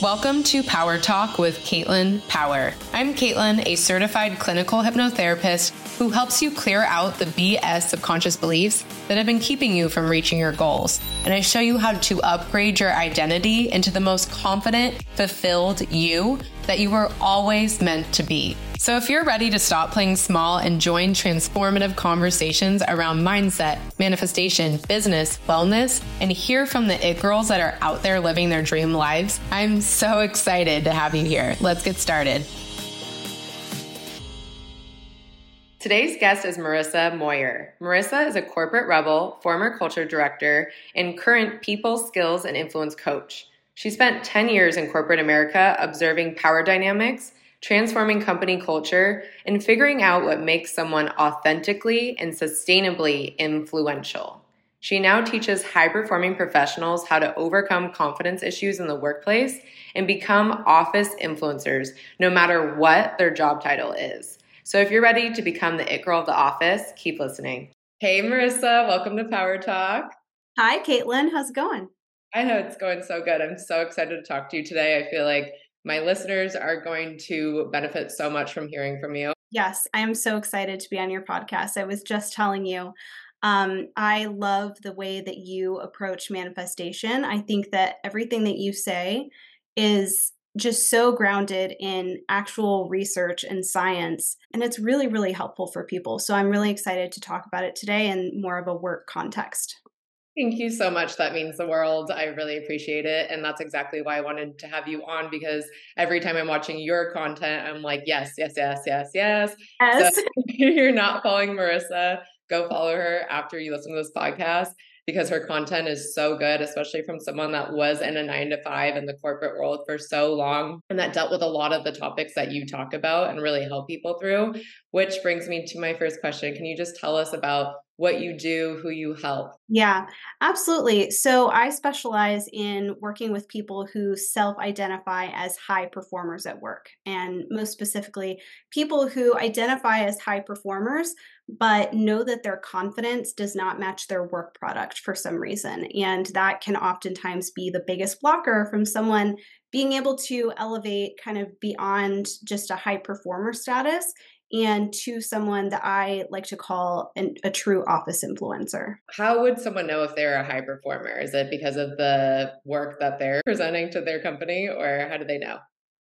Welcome to Power Talk with Katelin Power. I'm Katelin, a certified clinical hypnotherapist who helps you clear out the BS subconscious beliefs that have been keeping you from reaching your goals. And I show you how to upgrade your identity into the most confident, fulfilled you that you were always meant to be. So, if you're ready to stop playing small and join transformative conversations around mindset, manifestation, business, wellness, and hear from the it girls that are out there living their dream lives, I'm so excited to have you here. Let's get started. Today's guest is Marissa Moyer. Marissa is a corporate rebel, former culture director, and current people skills and influence coach. She spent 10 years in corporate America observing power dynamics transforming company culture, and figuring out what makes someone authentically and sustainably influential. She now teaches high performing professionals how to overcome confidence issues in the workplace and become office influencers, no matter what their job title is. So if you're ready to become the it girl of the office, keep listening. Hey, Marissa, welcome to Power Talk. Hi, Katelin. How's it going? I know it's going so good. I'm so excited to talk to you today. I feel like my listeners are going to benefit so much from hearing from you. Yes, I am so excited to be on your podcast. I was just telling you, um, I love the way that you approach manifestation. I think that everything that you say is just so grounded in actual research and science. And it's really, really helpful for people. So I'm really excited to talk about it today in more of a work context. Thank you so much. That means the world. I really appreciate it. And that's exactly why I wanted to have you on because every time I'm watching your content, I'm like, yes, yes, yes, yes, yes. Yes. So you're not following Marissa, go follow her after you listen to this podcast because her content is so good, especially from someone that was in a nine to five in the corporate world for so long and that dealt with a lot of the topics that you talk about and really help people through. Which brings me to my first question. Can you just tell us about what you do, who you help. Yeah, absolutely. So I specialize in working with people who self identify as high performers at work, and most specifically, people who identify as high performers but know that their confidence does not match their work product for some reason. And that can oftentimes be the biggest blocker from someone being able to elevate kind of beyond just a high performer status and to someone that I like to call an, a true office influencer. How would someone know if they're a high performer? Is it because of the work that they're presenting to their company or how do they know?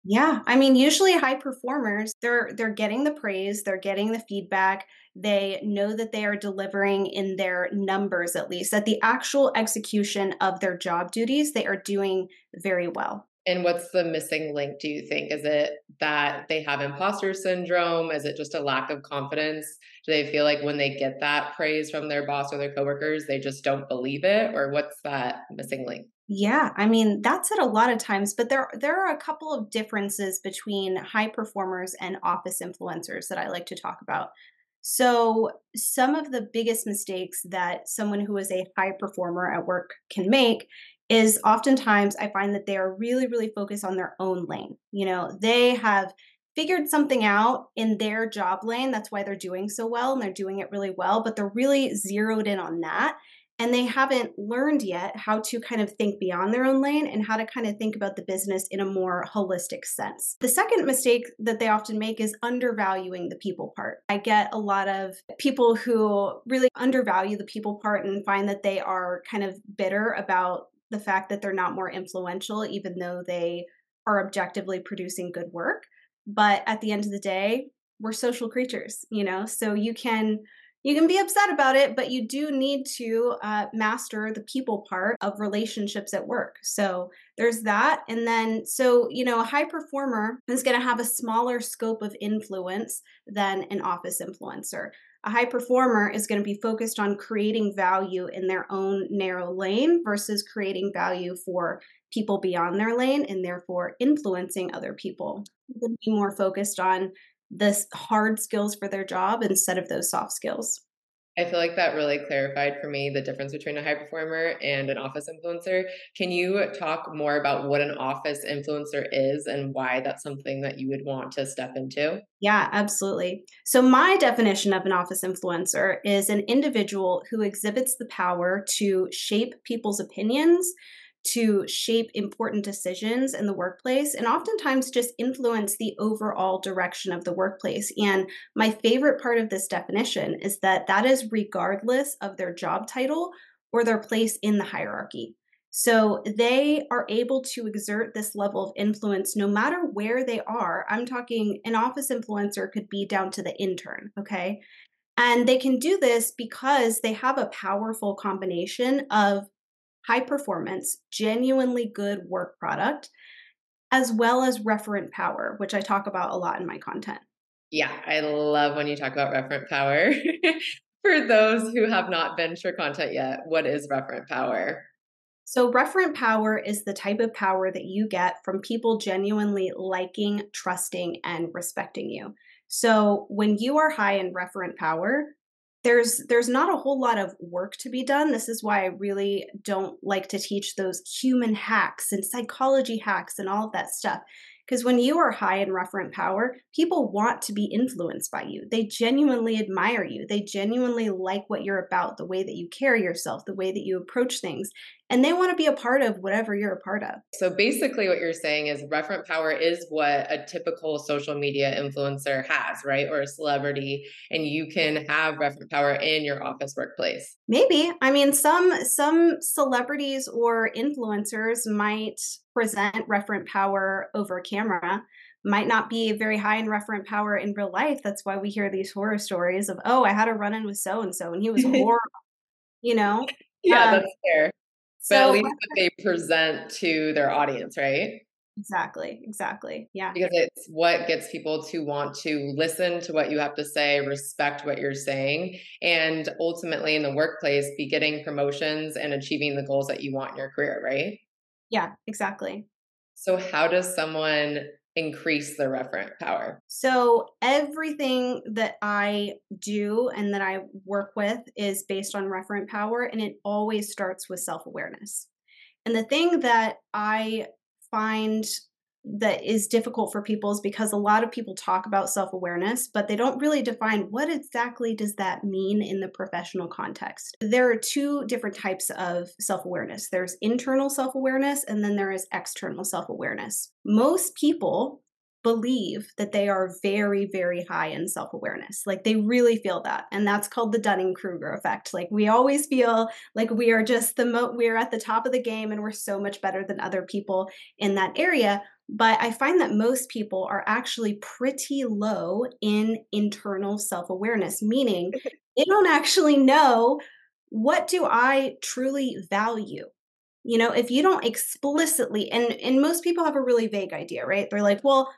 Yeah, I mean usually high performers they're they're getting the praise, they're getting the feedback, they know that they are delivering in their numbers at least at the actual execution of their job duties, they are doing very well. And what's the missing link, do you think? Is it that they have imposter syndrome? Is it just a lack of confidence? Do they feel like when they get that praise from their boss or their coworkers, they just don't believe it? Or what's that missing link? Yeah, I mean, that's it a lot of times, but there there are a couple of differences between high performers and office influencers that I like to talk about. So, some of the biggest mistakes that someone who is a high performer at work can make is oftentimes I find that they are really, really focused on their own lane. You know, they have figured something out in their job lane. That's why they're doing so well and they're doing it really well, but they're really zeroed in on that. And they haven't learned yet how to kind of think beyond their own lane and how to kind of think about the business in a more holistic sense. The second mistake that they often make is undervaluing the people part. I get a lot of people who really undervalue the people part and find that they are kind of bitter about the fact that they're not more influential, even though they are objectively producing good work. But at the end of the day, we're social creatures, you know, so you can you can be upset about it but you do need to uh, master the people part of relationships at work so there's that and then so you know a high performer is going to have a smaller scope of influence than an office influencer a high performer is going to be focused on creating value in their own narrow lane versus creating value for people beyond their lane and therefore influencing other people. Be more focused on the hard skills for their job instead of those soft skills. I feel like that really clarified for me the difference between a high performer and an office influencer. Can you talk more about what an office influencer is and why that's something that you would want to step into? Yeah, absolutely. So, my definition of an office influencer is an individual who exhibits the power to shape people's opinions, to shape important decisions in the workplace and oftentimes just influence the overall direction of the workplace. And my favorite part of this definition is that that is regardless of their job title or their place in the hierarchy. So they are able to exert this level of influence no matter where they are. I'm talking an office influencer could be down to the intern, okay? And they can do this because they have a powerful combination of high performance, genuinely good work product, as well as referent power, which I talk about a lot in my content. Yeah, I love when you talk about referent power. For those who have not been your content yet, what is referent power? So, referent power is the type of power that you get from people genuinely liking, trusting, and respecting you. So, when you are high in referent power, there's there's not a whole lot of work to be done. This is why I really don't like to teach those human hacks and psychology hacks and all of that stuff because when you are high in referent power, people want to be influenced by you. They genuinely admire you. They genuinely like what you're about, the way that you carry yourself, the way that you approach things and they want to be a part of whatever you're a part of. So basically, what you're saying is referent power is what a typical social media influencer has, right? Or a celebrity, and you can have referent power in your office workplace. Maybe. I mean, some some celebrities or influencers might present referent power over camera might not be very high in referent power in real life. That's why we hear these horror stories of, oh, I had a run in with so and so and he was horrible. you know? Yeah, um, that's fair. So, but at least what they present to their audience, right? Exactly, exactly. Yeah. Because it's what gets people to want to listen to what you have to say, respect what you're saying, and ultimately in the workplace be getting promotions and achieving the goals that you want in your career, right? Yeah, exactly. So, how does someone increase their referent power? So, everything that I do and that I work with is based on referent power, and it always starts with self awareness. And the thing that I find that is difficult for people is because a lot of people talk about self-awareness but they don't really define what exactly does that mean in the professional context. There are two different types of self-awareness. There's internal self-awareness and then there is external self-awareness. Most people believe that they are very very high in self-awareness. Like they really feel that and that's called the dunning-kruger effect. Like we always feel like we are just the mo we're at the top of the game and we're so much better than other people in that area but I find that most people are actually pretty low in internal self awareness, meaning they don't actually know what do I truly value. You know, if you don't explicitly, and and most people have a really vague idea, right? They're like, well,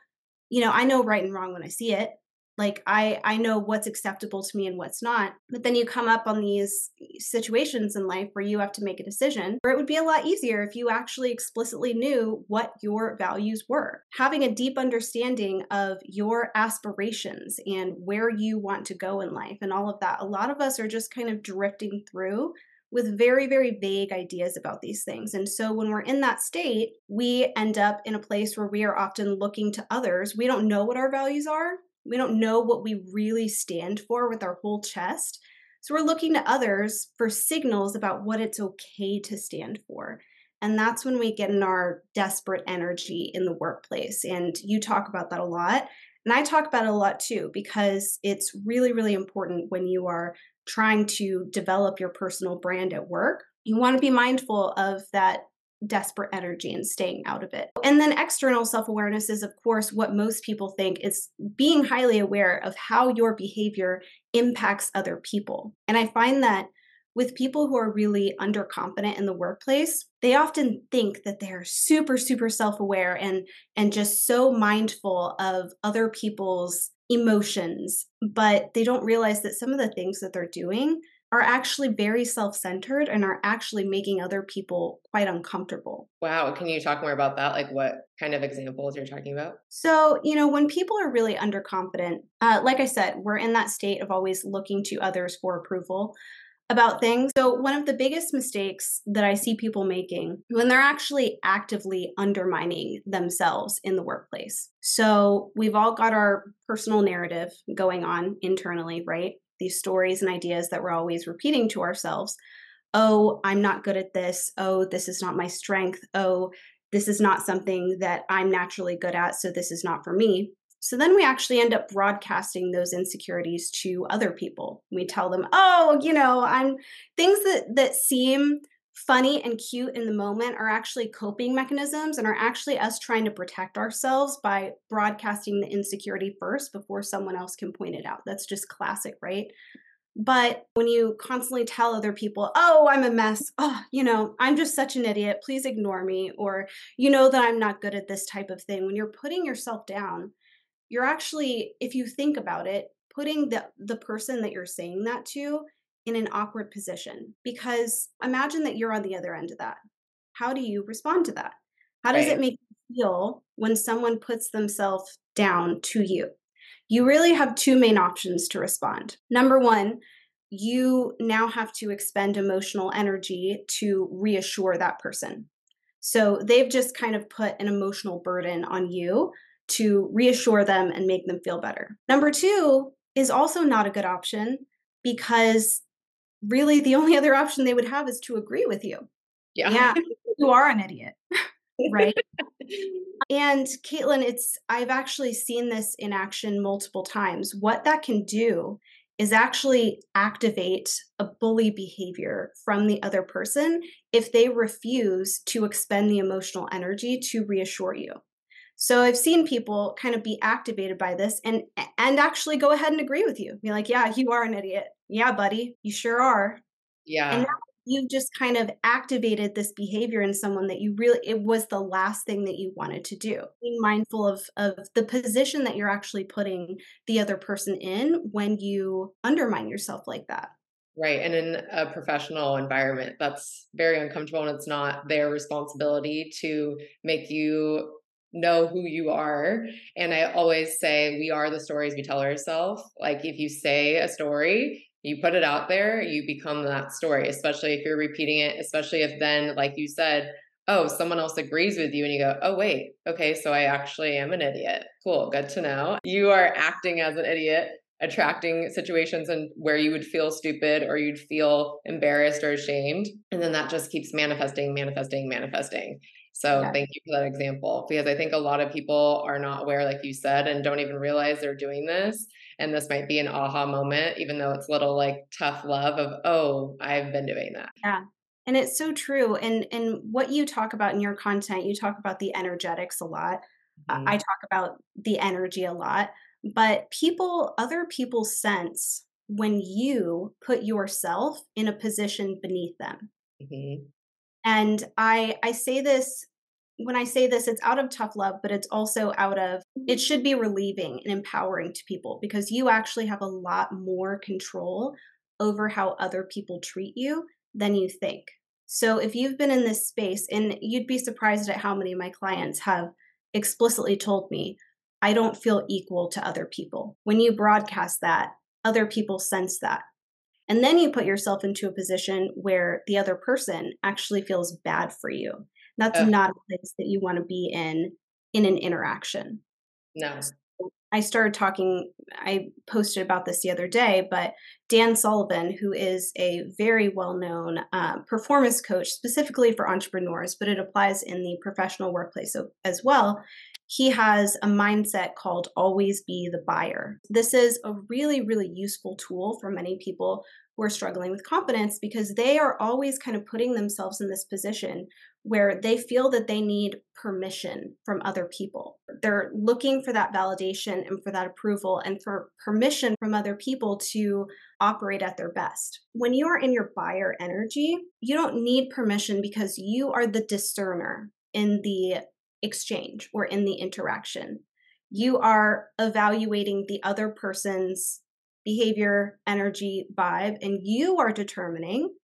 you know, I know right and wrong when I see it like i i know what's acceptable to me and what's not but then you come up on these situations in life where you have to make a decision where it would be a lot easier if you actually explicitly knew what your values were having a deep understanding of your aspirations and where you want to go in life and all of that a lot of us are just kind of drifting through with very, very vague ideas about these things. And so when we're in that state, we end up in a place where we are often looking to others. We don't know what our values are, we don't know what we really stand for with our whole chest. So we're looking to others for signals about what it's okay to stand for. And that's when we get in our desperate energy in the workplace. And you talk about that a lot. And I talk about it a lot too, because it's really, really important when you are trying to develop your personal brand at work. You want to be mindful of that desperate energy and staying out of it. And then external self awareness is, of course, what most people think is being highly aware of how your behavior impacts other people. And I find that with people who are really underconfident in the workplace, they often think that they're super, super self aware and, and just so mindful of other people's emotions, but they don't realize that some of the things that they're doing are actually very self centered and are actually making other people quite uncomfortable. Wow. Can you talk more about that? Like what kind of examples you're talking about? So, you know, when people are really underconfident, uh, like I said, we're in that state of always looking to others for approval about things. So, one of the biggest mistakes that I see people making when they're actually actively undermining themselves in the workplace. So, we've all got our personal narrative going on internally, right? These stories and ideas that we're always repeating to ourselves oh, I'm not good at this. Oh, this is not my strength. Oh, this is not something that I'm naturally good at. So this is not for me. So then we actually end up broadcasting those insecurities to other people. We tell them, "Oh, you know, I'm things that that seem funny and cute in the moment are actually coping mechanisms and are actually us trying to protect ourselves by broadcasting the insecurity first before someone else can point it out. That's just classic, right? But when you constantly tell other people, oh, I'm a mess, oh, you know, I'm just such an idiot, please ignore me, or you know that I'm not good at this type of thing, when you're putting yourself down, you're actually, if you think about it, putting the, the person that you're saying that to in an awkward position. Because imagine that you're on the other end of that. How do you respond to that? How does right. it make you feel when someone puts themselves down to you? You really have two main options to respond. Number one, you now have to expend emotional energy to reassure that person. So they've just kind of put an emotional burden on you to reassure them and make them feel better. Number two is also not a good option because really the only other option they would have is to agree with you. Yeah. Yeah. you are an idiot. right. and Katelin, it's I've actually seen this in action multiple times. What that can do is actually activate a bully behavior from the other person if they refuse to expend the emotional energy to reassure you. So I've seen people kind of be activated by this and and actually go ahead and agree with you. Be like, "Yeah, you are an idiot. Yeah, buddy, you sure are." Yeah. And now you've just kind of activated this behavior in someone that you really it was the last thing that you wanted to do. Being mindful of of the position that you're actually putting the other person in when you undermine yourself like that. Right. And in a professional environment, that's very uncomfortable and it's not their responsibility to make you know who you are. And I always say, we are the stories we tell ourselves. Like, if you say a story, you put it out there, you become that story, especially if you're repeating it, especially if then, like you said, oh, someone else agrees with you and you go, oh, wait, okay, so I actually am an idiot. Cool, good to know. You are acting as an idiot, attracting situations and where you would feel stupid or you'd feel embarrassed or ashamed. And then that just keeps manifesting, manifesting, manifesting. So yeah. thank you for that example because I think a lot of people are not aware, like you said, and don't even realize they're doing this. And this might be an aha moment, even though it's little like tough love of, oh, I've been doing that. Yeah. And it's so true. And and what you talk about in your content, you talk about the energetics a lot. Mm-hmm. I talk about the energy a lot. But people, other people sense when you put yourself in a position beneath them. Mm-hmm. And I I say this when I say this, it's out of tough love, but it's also out of it should be relieving and empowering to people because you actually have a lot more control over how other people treat you than you think. So if you've been in this space, and you'd be surprised at how many of my clients have explicitly told me, I don't feel equal to other people. When you broadcast that, other people sense that. And then you put yourself into a position where the other person actually feels bad for you. That's uh, not a place that you want to be in in an interaction. No. I started talking, I posted about this the other day, but Dan Sullivan, who is a very well known uh, performance coach specifically for entrepreneurs, but it applies in the professional workplace as well, he has a mindset called always be the buyer. This is a really, really useful tool for many people who are struggling with confidence because they are always kind of putting themselves in this position where they feel that they need permission from other people. They're looking for that validation and for that approval and for permission from other people to operate at their best. When you are in your buyer energy, you don't need permission because you are the discerner in the exchange or in the interaction. You are evaluating the other person's behavior, energy, vibe, and you are determining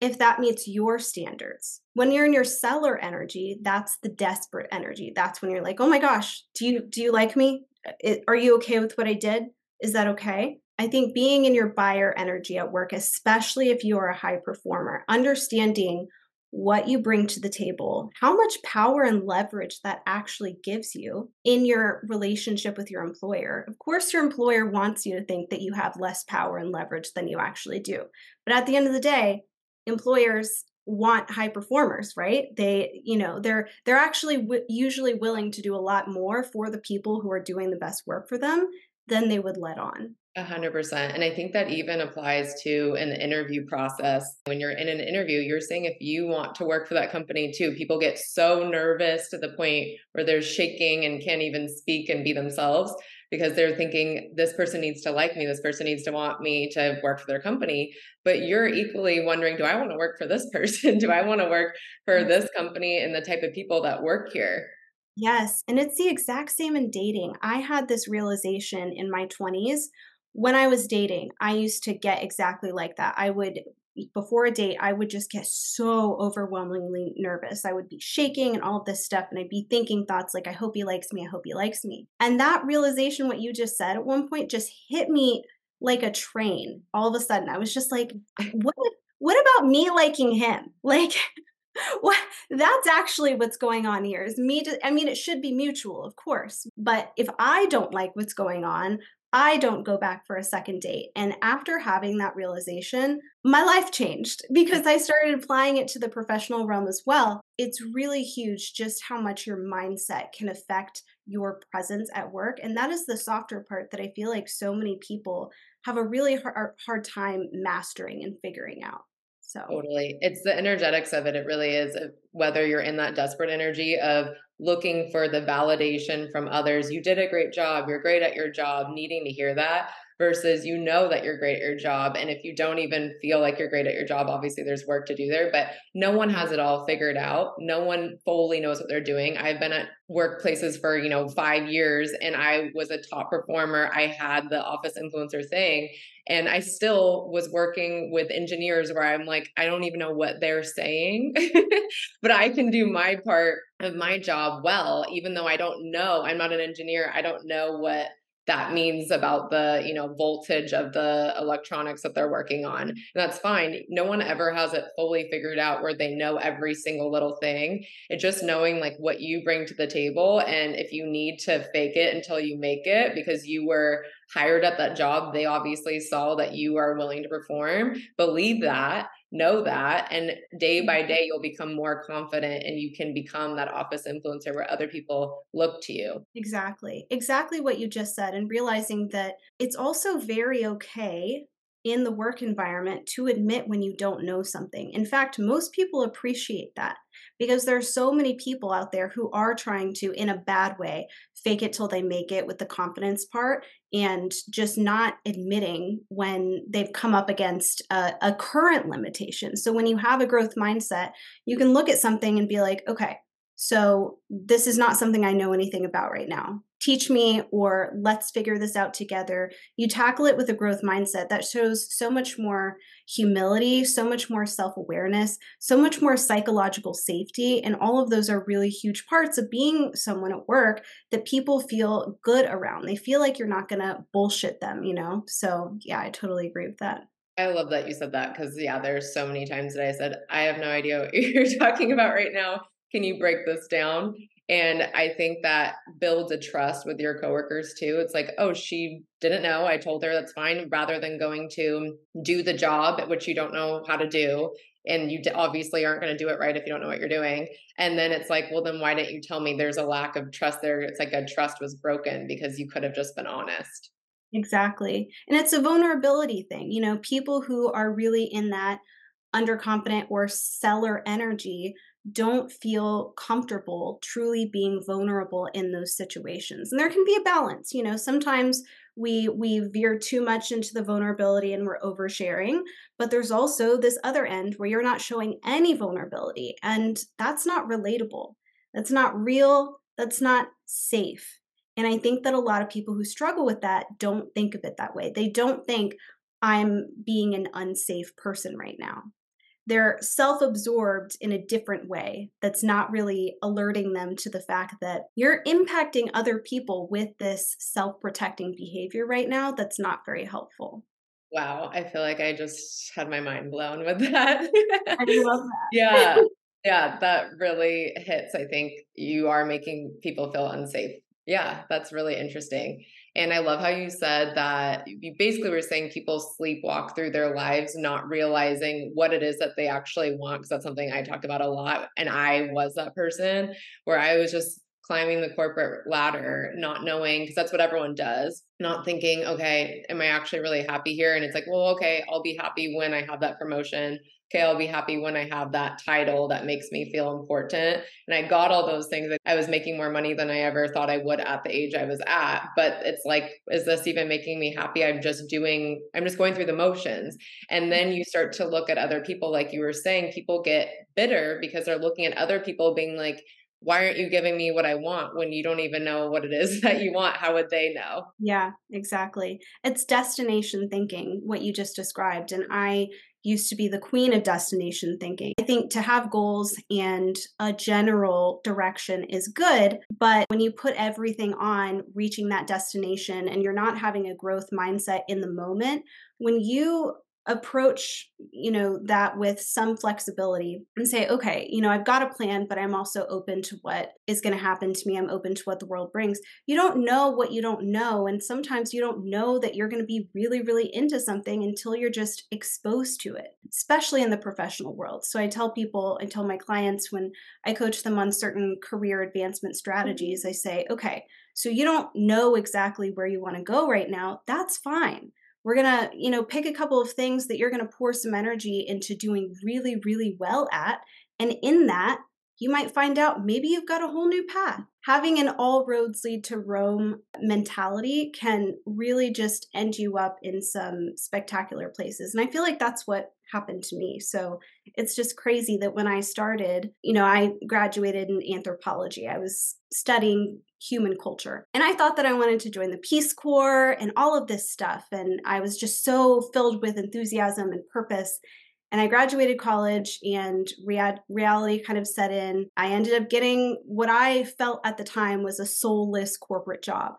if that meets your standards. When you're in your seller energy, that's the desperate energy. That's when you're like, "Oh my gosh, do you do you like me? Uh, are you okay with what I did? Is that okay?" I think being in your buyer energy at work, especially if you are a high performer, understanding what you bring to the table, how much power and leverage that actually gives you in your relationship with your employer. Of course, your employer wants you to think that you have less power and leverage than you actually do. But at the end of the day, employers want high performers right they you know they're they're actually w- usually willing to do a lot more for the people who are doing the best work for them than they would let on a hundred percent. And I think that even applies to an interview process. When you're in an interview, you're saying if you want to work for that company too, people get so nervous to the point where they're shaking and can't even speak and be themselves because they're thinking this person needs to like me, this person needs to want me to work for their company. But you're equally wondering, do I want to work for this person? do I want to work for this company and the type of people that work here? Yes. And it's the exact same in dating. I had this realization in my 20s when I was dating, I used to get exactly like that. I would before a date, I would just get so overwhelmingly nervous. I would be shaking and all of this stuff, and I'd be thinking thoughts like, I hope he likes me, I hope he likes me. And that realization, what you just said at one point, just hit me like a train. All of a sudden, I was just like, what, what about me liking him? Like, what that's actually what's going on here is me to, i mean it should be mutual of course but if i don't like what's going on I don't go back for a second date. And after having that realization, my life changed because I started applying it to the professional realm as well. It's really huge just how much your mindset can affect your presence at work. And that is the softer part that I feel like so many people have a really hard, hard time mastering and figuring out. So totally. It's the energetics of it. It really is. Uh, whether you're in that desperate energy of looking for the validation from others, you did a great job, you're great at your job, needing to hear that, versus you know that you're great at your job. And if you don't even feel like you're great at your job, obviously there's work to do there, but no one has it all figured out. No one fully knows what they're doing. I've been at workplaces for, you know, five years and I was a top performer. I had the office influencer thing. And I still was working with engineers where I'm like, I don't even know what they're saying, but I can do my part of my job well, even though I don't know. I'm not an engineer. I don't know what that means about the you know voltage of the electronics that they're working on. And that's fine. No one ever has it fully figured out where they know every single little thing. It's just knowing like what you bring to the table and if you need to fake it until you make it because you were hired at that job they obviously saw that you are willing to perform. Believe that know that and day by mm-hmm. day you'll become more confident and you can become that office influencer where other people look to you exactly exactly what you just said and realizing that it's also very okay in the work environment to admit when you don't know something. In fact, most people appreciate that because there are so many people out there who are trying to in a bad way fake it till they make it with the confidence part and just not admitting when they've come up against a, a current limitation. So when you have a growth mindset, you can look at something and be like, okay, so this is not something I know anything about right now teach me or let's figure this out together. You tackle it with a growth mindset that shows so much more humility, so much more self awareness, so much more psychological safety. And all of those are really huge parts of being someone at work that people feel good around. They feel like you're not going to bullshit them, you know? So, yeah, I totally agree with that. I love that you said that because, yeah, there's so many times that I said, I have no idea what you're talking about right now. Can you break this down? And I think that builds a trust with your coworkers too. It's like, oh, she didn't know. I told her that's fine, rather than going to do the job, which you don't know how to do. And you obviously aren't going to do it right if you don't know what you're doing. And then it's like, well, then why didn't you tell me there's a lack of trust there? It's like a trust was broken because you could have just been honest. Exactly. And it's a vulnerability thing. You know, people who are really in that underconfident or seller energy don't feel comfortable truly being vulnerable in those situations. And there can be a balance you know sometimes we we veer too much into the vulnerability and we're oversharing but there's also this other end where you're not showing any vulnerability and that's not relatable. That's not real that's not safe. And i think that a lot of people who struggle with that don't think of it that way. They don't think i'm being an unsafe person right now they're self absorbed in a different way that's not really alerting them to the fact that you're impacting other people with this self protecting behavior right now that's not very helpful. Wow, I feel like I just had my mind blown with that. I love that. yeah. Yeah, that really hits. I think you are making people feel unsafe Yeah, that's really interesting. And I love how you said that you basically were saying people sleepwalk through their lives, not realizing what it is that they actually want. Cause that's something I talked about a lot. And I was that person where I was just climbing the corporate ladder, not knowing, because that's what everyone does, not thinking, okay, am I actually really happy here? And it's like, well, okay, I'll be happy when I have that promotion okay, I'll be happy when I have that title that makes me feel important. And I got all those things. I was making more money than I ever thought I would at the age I was at. But it's like, is this even making me happy? I'm just doing, I'm just going through the motions. And then you start to look at other people, like you were saying, people get bitter because they're looking at other people being like, why aren't you giving me what I want when you don't even know what it is that you want? How would they know? Yeah, exactly. It's destination thinking, what you just described. And I used to be the queen of destination thinking. I think to have goals and a general direction is good, but when you put everything on reaching that destination and you're not having a growth mindset in the moment, when you approach you know that with some flexibility and say okay you know i've got a plan but i'm also open to what is going to happen to me. I'm open to what the world brings. You don't know what you don't know and sometimes you don't know that you're going to be really really into something until you're just exposed to it especially in the professional world. So i tell people i tell my clients when i coach them on certain career advancement mm-hmm. strategies i say okay so you don't know exactly where you want to go right now that's fine we're going to, you know, pick a couple of things that you're going to pour some energy into doing really, really well at. And in that, you might find out maybe you've got a whole new path. Having an all roads lead to Rome mentality can really just end you up in some spectacular places. And I feel like that's what happened to me. So it's just crazy that when I started, you know, I graduated in anthropology. I was studying human culture. And I thought that I wanted to join the Peace Corps and all of this stuff. And I was just so filled with enthusiasm and purpose. And I graduated college and rea- reality kind of set in. I ended up getting what I felt at the time was a soulless corporate job.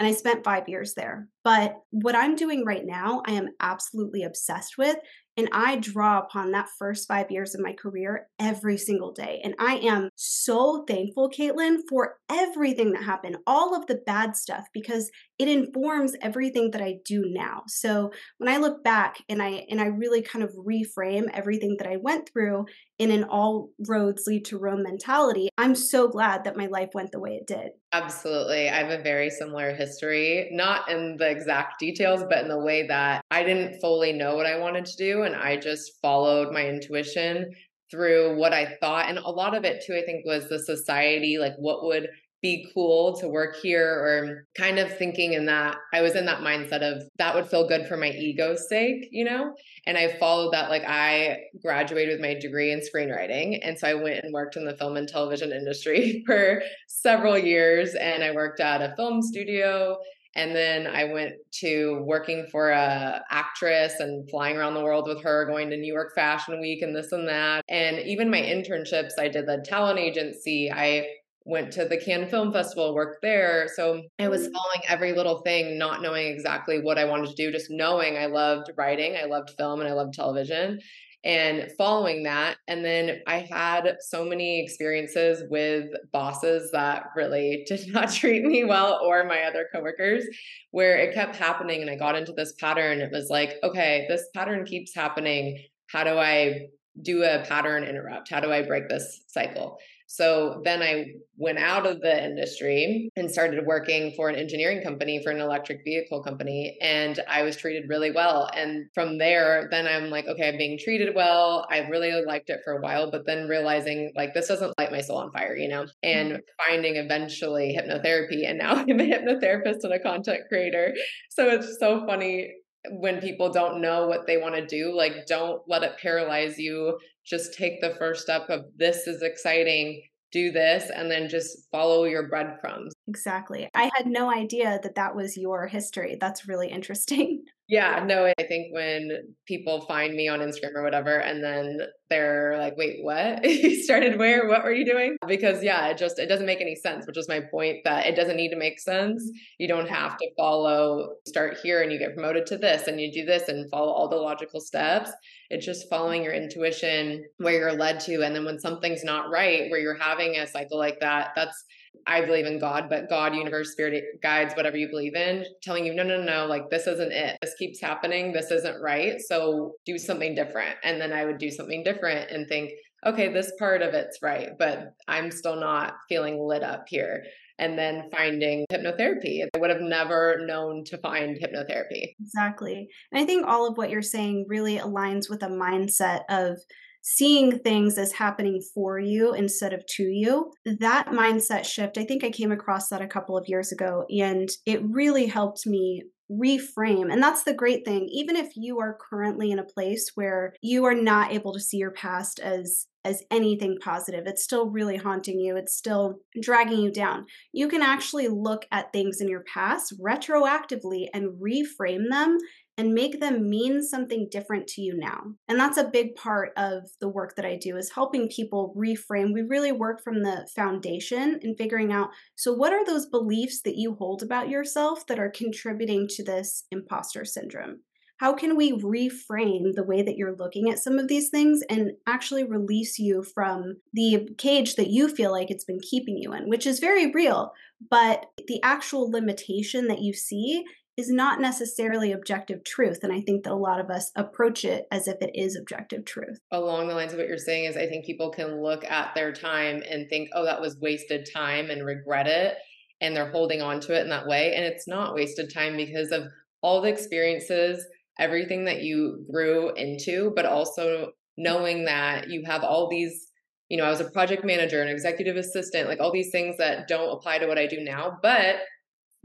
And I spent five years there. But what I'm doing right now, I am absolutely obsessed with and I draw upon that first five years of my career every single day. And I am so thankful, Katelin, for everything that happened, all of the bad stuff, because it informs everything that I do now. So when I look back and I and I really kind of reframe everything that I went through in an all roads lead to Rome mentality, I'm so glad that my life went the way it did. Absolutely. I have a very similar history, not in the exact details, but in the way that I didn't fully know what I wanted to do. And I just followed my intuition through what I thought. And a lot of it, too, I think, was the society like, what would be cool to work here or kind of thinking in that I was in that mindset of that would feel good for my ego's sake, you know? And I followed that like I graduated with my degree in screenwriting and so I went and worked in the film and television industry for several years and I worked at a film studio and then I went to working for a actress and flying around the world with her, going to New York Fashion Week and this and that. And even my internships, I did the talent agency. I went to the Cannes Film Festival, worked there. So I was mm. following every little thing, not knowing exactly what I wanted to do, just knowing I loved writing, I loved film, and I loved television. And following that, and then I had so many experiences with bosses that really did not treat me well or my other coworkers, where it kept happening. And I got into this pattern. It was like, okay, this pattern keeps happening. How do I do a pattern interrupt? How do I break this cycle? So then I went out of the industry and started working for an engineering company for an electric vehicle company. And I was treated really well. And from there, then I'm like, okay, I'm being treated well. I really liked it for a while, but then realizing like this doesn't light my soul on fire, you know, and mm-hmm. finding eventually hypnotherapy. And now I'm a hypnotherapist and a content creator. So it's so funny when people don't know what they want to do like don't let it paralyze you just take the first step of this is exciting do this and then just follow your breadcrumbs. Exactly. I had no idea that that was your history. That's really interesting Yeah, no, I think when people find me on Instagram or whatever, and then they're like, wait, what? you started where? What were you doing? Because yeah, it just it doesn't make any sense, which is my point that it doesn't need to make sense. Mm-hmm. You don't have to follow, start here and you get promoted to this and you do this and follow all the logical steps. It's just following your intuition where you're led to. And then when something's not right, where you're having a cycle like that, that's I believe in God, but God, universe, spirit guides, whatever you believe in, telling you, no, no, no, like this isn't it. This keeps happening. This isn't right. So do something different. And then I would do something different and think, okay, this part of it's right, but I'm still not feeling lit up here. And then finding hypnotherapy. I would have never known to find hypnotherapy. Exactly. And I think all of what you're saying really aligns with a mindset of seeing things as happening for you instead of to you. That mindset shift, I think I came across that a couple of years ago, and it really helped me reframe. And that's the great thing. Even if you are currently in a place where you are not able to see your past as as anything positive, it's still really haunting you, it's still dragging you down. You can actually look at things in your past retroactively and reframe them and make them mean something different to you now. And that's a big part of the work that I do is helping people reframe. We really work from the foundation and figuring out so what are those beliefs that you hold about yourself that are contributing to this imposter syndrome? How can we reframe the way that you're looking at some of these things and actually release you from the cage that you feel like it's been keeping you in, which is very real, but the actual limitation that you see is not necessarily objective truth. And I think that a lot of us approach it as if it is objective truth. Along the lines of what you're saying is I think people can look at their time and think, oh, that was wasted time and regret it. And they're holding on to it in that way. And it's not wasted time because of all the experiences, everything that you grew into, but also knowing that you have all these you know, I was a project manager, an executive assistant, like all these things that don't apply to what I do now, but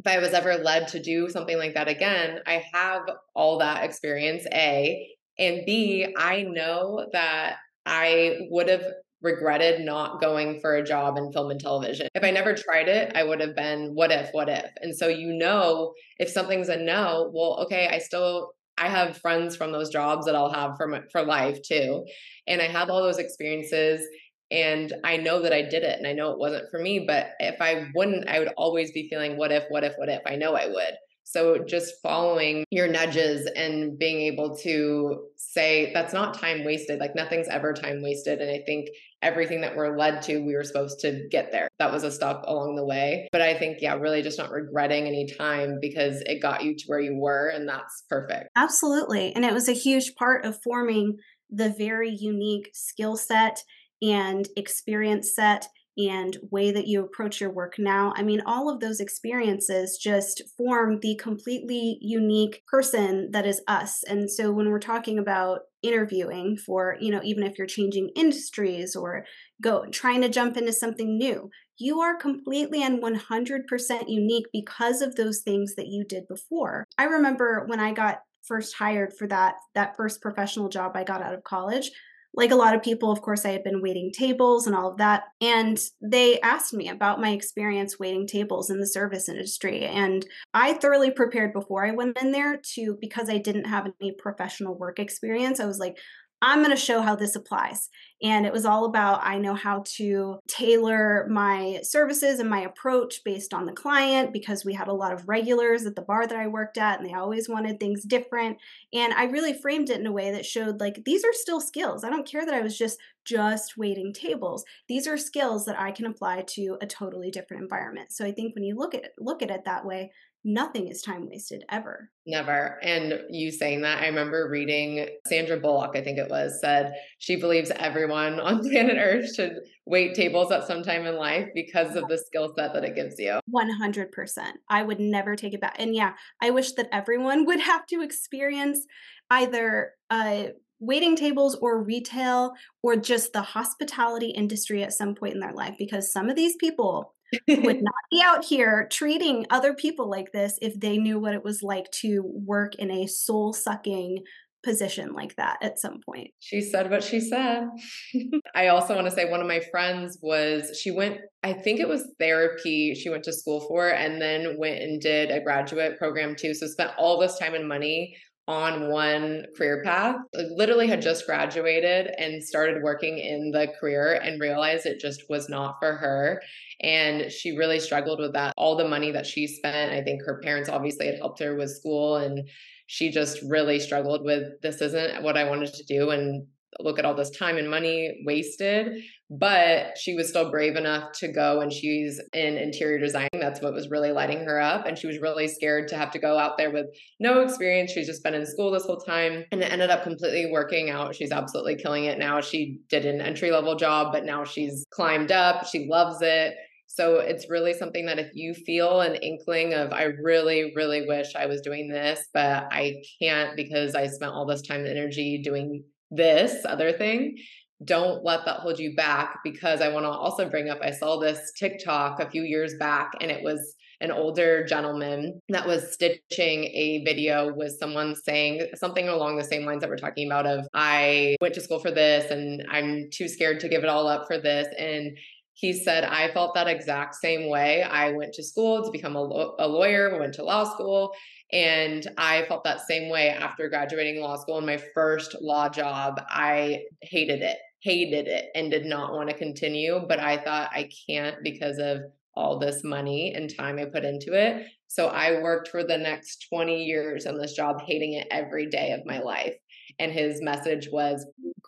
if I was ever led to do something like that again, I have all that experience, A. And B, I know that I would have regretted not going for a job in film and television. If I never tried it, I would have been, what if, what if? And so, you know, if something's a no, well, okay, I still, I have friends from those jobs that I'll have for, for life too. And I have all those experiences and I know that I did it and I know it wasn't for me. But if I wouldn't, I would always be feeling, what if, what if, what if? I know I would. So just following your nudges and being able to say that's not time wasted. Like nothing's ever time wasted. And I think everything that we're led to, we were supposed to get there. That was a stop along the way. But I think, yeah, really just not regretting any time because it got you to where you were. And that's perfect. Absolutely. And it was a huge part of forming the very unique skill set and experience set and way that you approach your work now. I mean, all of those experiences just form the completely unique person that is us. And so when we're talking about interviewing for, you know, even if you're changing industries or go trying to jump into something new, you are completely and 100% unique because of those things that you did before. I remember when I got first hired for that that first professional job I got out of college, like a lot of people, of course, I had been waiting tables and all of that. And they asked me about my experience waiting tables in the service industry. And I thoroughly prepared before I went in there to, because I didn't have any professional work experience, I was like, I'm going to show how this applies. And it was all about I know how to tailor my services and my approach based on the client because we had a lot of regulars at the bar that I worked at and they always wanted things different. And I really framed it in a way that showed like these are still skills. I don't care that I was just just waiting tables. These are skills that I can apply to a totally different environment. So I think when you look at it, look at it that way, nothing is time wasted ever. Never. And you saying that, I remember reading Sandra Bullock, I think it was, said she believes everyone on planet Earth should wait tables at some time in life because of the skill set that it gives you. 100%. I would never take it back. And yeah, I wish that everyone would have to experience either uh, waiting tables or retail or just the hospitality industry at some point in their life because some of these people would not be out here treating other people like this if they knew what it was like to work in a soul sucking position like that at some point. She said what she said. I also want to say one of my friends was she went I think it was therapy she went to school for and then went and did a graduate program too so spent all this time and money on one career path. Literally had just graduated and started working in the career and realized it just was not for her. And she really struggled with that. All the money that she spent, I think her parents obviously had helped her with school and she just really struggled with this isn't what I wanted to do and look at all this time and money wasted but she was still brave enough to go and she's in interior design. That's what was really lighting her up. And she was really scared to have to go out there with no experience. She's just been in school this whole time and it ended up completely working out. She's absolutely killing it now. She did an entry level job, but now she's climbed up. She loves it. So it's really something that if you feel an inkling of, I really, really wish I was doing this, but I can't because I spent all this time and energy doing this other thing, don't let that hold you back because I want to also bring up I saw this TikTok a few years back and it was an older gentleman that was stitching a video with someone saying something along the same lines that we're talking about of I went to school for this and I'm too scared to give it all up for this and he said i felt that exact same way i went to school to become a, a lawyer went to law school and I felt that same way after graduating law school and my first law job. I hated it, hated it, and did not want to continue. But I thought I can't because of all this money and time I put into it. So I worked for the next 20 years on this job, hating it every day of my life. And his message was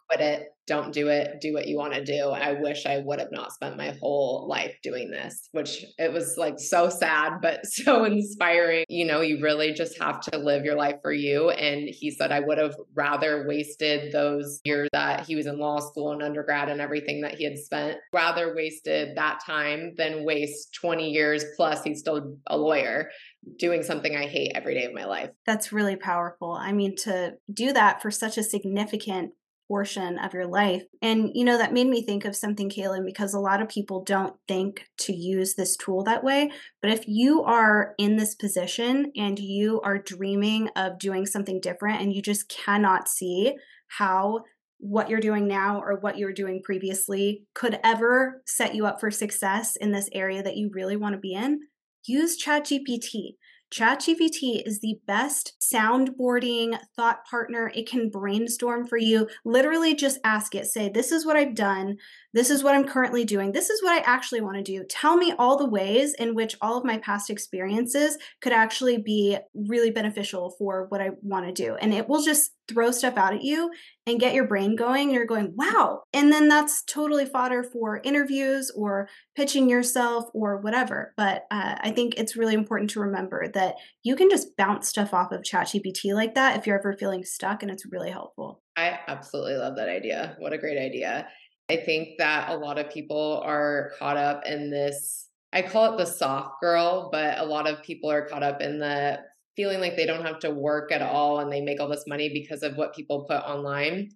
quit it, don't do it, do what you want to do. I wish I would have not spent my whole life doing this, which it was like so sad, but so inspiring. You know, you really just have to live your life for you. And he said, I would have rather wasted those years that he was in law school and undergrad and everything that he had spent, rather wasted that time than waste 20 years plus he's still a lawyer doing something I hate every day of my life. That's really powerful. I mean, to do that for such a significant portion of your life. And, you know, that made me think of something, Katelin, because a lot of people don't think to use this tool that way. But if you are in this position and you are dreaming of doing something different and you just cannot see how what you're doing now or what you were doing previously could ever set you up for success in this area that you really want to be in, use ChatGPT. ChatGPT is the best soundboarding thought partner. It can brainstorm for you. Literally, just ask it, say, This is what I've done. This is what I'm currently doing. This is what I actually want to do. Tell me all the ways in which all of my past experiences could actually be really beneficial for what I want to do. And it will just throw stuff out at you and get your brain going. You're going, wow. And then that's totally fodder for interviews or pitching yourself or whatever. But uh, I think it's really important to remember that you can just bounce stuff off of ChatGPT like that if you're ever feeling stuck, and it's really helpful. I absolutely love that idea. What a great idea. I think that a lot of people are caught up in this. I call it the soft girl, but a lot of people are caught up in the feeling like they don't have to work at all and they make all this money because of what people put online.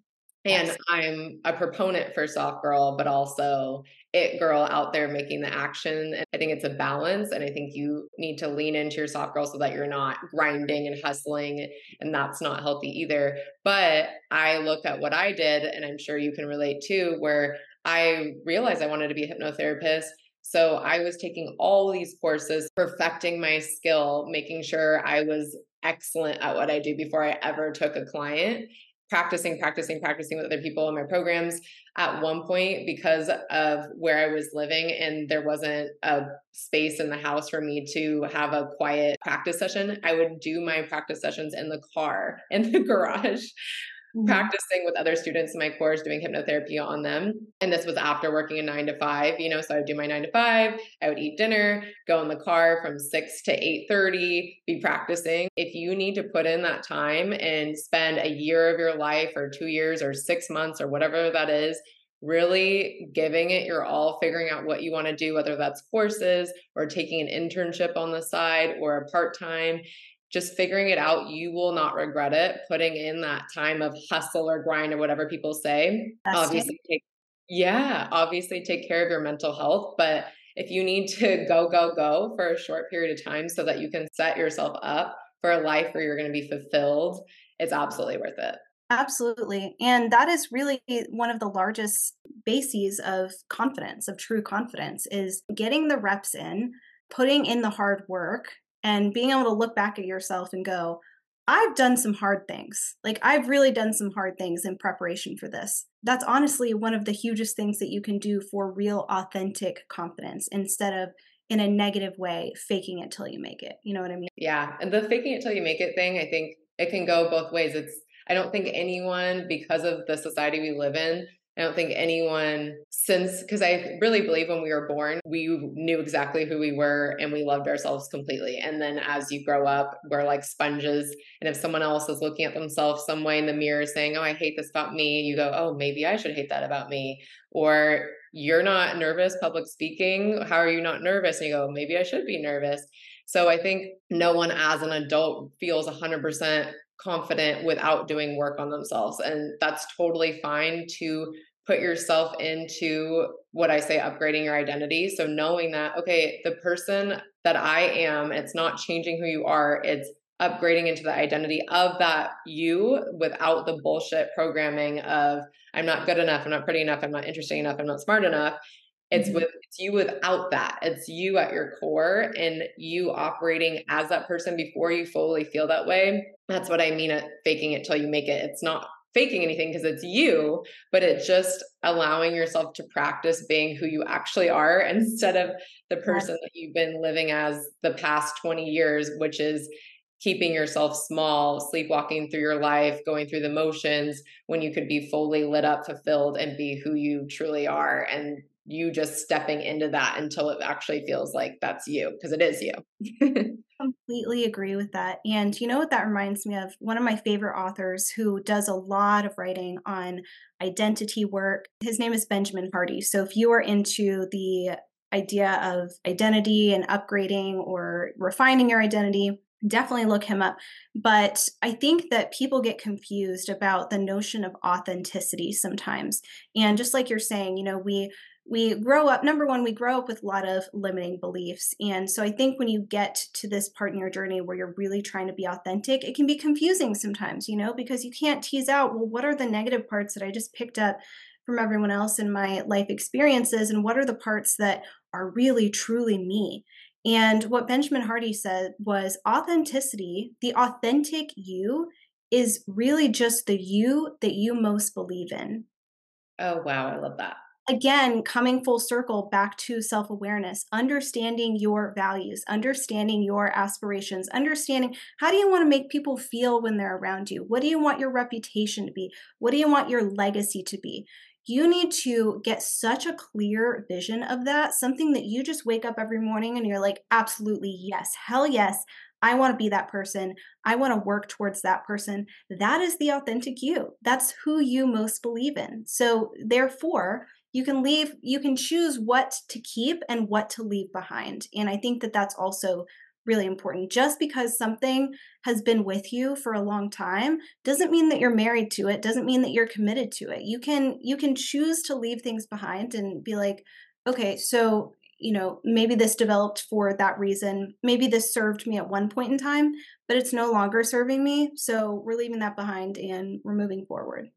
And yes. I'm a proponent for soft girl, but also it girl out there making the action. And I think it's a balance. And I think you need to lean into your soft girl so that you're not grinding and hustling. And that's not healthy either. But I look at what I did, and I'm sure you can relate too, where I realized I wanted to be a hypnotherapist. So I was taking all these courses, perfecting my skill, making sure I was excellent at what I do before I ever took a client practicing, practicing, practicing with other people in my programs. At one point, because of where I was living, and there wasn't a space in the house for me to have a quiet practice session, I would do my practice sessions in the car, in the garage mm-hmm. practicing with other students in my course, doing hypnotherapy on them. And this was after working a nine to five, you know, so I would do my nine to five, I would eat dinner, go in the car from six to eight thirty, be practicing. If you need to put in that time and spend a year of your life or two years or six months or whatever that is, really giving it your all, figuring out what you want to do, whether that's courses or taking an internship on the side or a part time just figuring it out, you will not regret it. Putting in that time of hustle or grind or whatever people say. That's obviously, take, yeah, obviously take care of your mental health. But if you need to go, go, go for a short period of time so that you can set yourself up for a life where you're going to be fulfilled, it's absolutely worth it. Absolutely. And that is really one of the largest bases of confidence, of true confidence, is getting the reps in, putting in the hard work, and being able to look back at yourself and go, I've done some hard things. Like, I've really done some hard things in preparation for this. That's honestly one of the hugest things that you can do for real, authentic confidence instead of in a negative way, faking it till you make it. You know what I mean? Yeah. And the faking it till you make it thing, I think it can go both ways. It's, I don't think anyone, because of the society we live in, I don't think anyone since, because I really believe when we were born, we knew exactly who we were and we loved ourselves completely. And then as you grow up, we're like sponges. And if someone else is looking at themselves some way in the mirror saying, Oh, I hate this about me, you go, Oh, maybe I should hate that about me. Or you're not nervous public speaking. How are you not nervous? And you go, Maybe I should be nervous. So I think no one as an adult feels 100% confident without doing work on themselves. And that's totally fine to put yourself into what I say upgrading your identity. So knowing that, okay, the person that I am, it's not changing who you are, it's upgrading into the identity of that you without the bullshit programming of I'm not good enough, I'm not pretty enough, I'm not interesting enough, I'm not smart enough. It's mm-hmm. with it's you without that. It's you at your core and you operating as that person before you fully feel that way. That's what I mean at faking it till you make it. It's not faking anything because it's you, but it's just allowing yourself to practice being who you actually are instead of the person that you've been living as the past 20 years, which is keeping yourself small, sleepwalking through your life, going through the motions when you could be fully lit up, fulfilled, and be who you truly are. And you just stepping into that until it actually feels like that's you because it is you. Completely agree with that. And you know what that reminds me of? One of my favorite authors who does a lot of writing on identity work. His name is Benjamin Hardy. So if you are into the idea of identity and upgrading or refining your identity, definitely look him up. But I think that people get confused about the notion of authenticity sometimes. And just like you're saying, you know, we we grow up number one we grow up with a lot of limiting beliefs. And so i think when you get to this part in your journey where you're really trying to be authentic it can be confusing sometimes you know because you can't tease out well what are the negative parts that i just picked up from everyone else in my life experiences? And what are the parts that are really truly me? And what benjamin hardy said was authenticity the authentic you is really just the you that you most believe in. Oh wow. I love that again coming full circle back to self-awareness understanding your values understanding your aspirations understanding how do you want to make people feel when they're around you what do you want your reputation to be what do you want your legacy to be you need to get such a clear vision of that something that you just wake up every morning and you're like absolutely yes hell yes I want to be that person. I want to work towards that person. That is the authentic you. That's who you most believe in. So, therefore, you can leave you can choose what to keep and what to leave behind. And i think that that's also really important. Just because something has been with you for a long time doesn't mean that you're married to it doesn't mean that you're committed to it. You can you can choose to leave things behind and be like okay so you know maybe this developed for that reason. Maybe this served me at one point in time but it's no longer serving me. So we're leaving that behind and we're moving forward.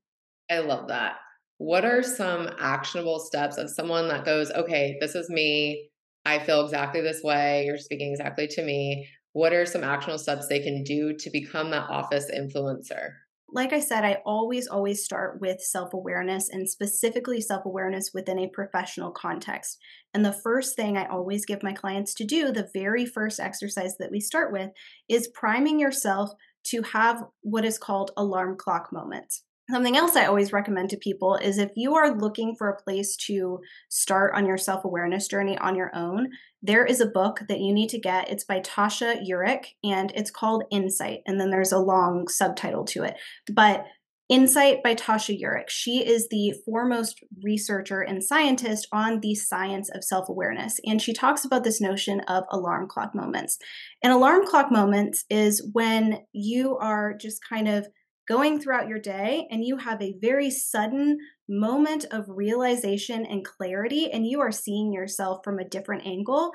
I love that what are some actionable steps of someone that goes, okay, this is me. I feel exactly this way. You're speaking exactly to me. What are some actionable steps they can do to become that office influencer? Like I said, I always, always start with self awareness and specifically self awareness within a professional context. And the first thing I always give my clients to do, the very first exercise that we start with, is priming yourself to have what is called alarm clock moments. Something else I always recommend to people is if you are looking for a place to start on your self awareness journey on your own, there is a book that you need to get. It's by Tasha Eurich and it's called Insight. And then there's a long subtitle to it. But Insight by Tasha Eurich. She is the foremost researcher and scientist on the science of self awareness. And she talks about this notion of alarm clock moments. And alarm clock moments is when you are just kind of going throughout your day and you have a very sudden moment of realization and clarity, and you are seeing yourself from a different angle,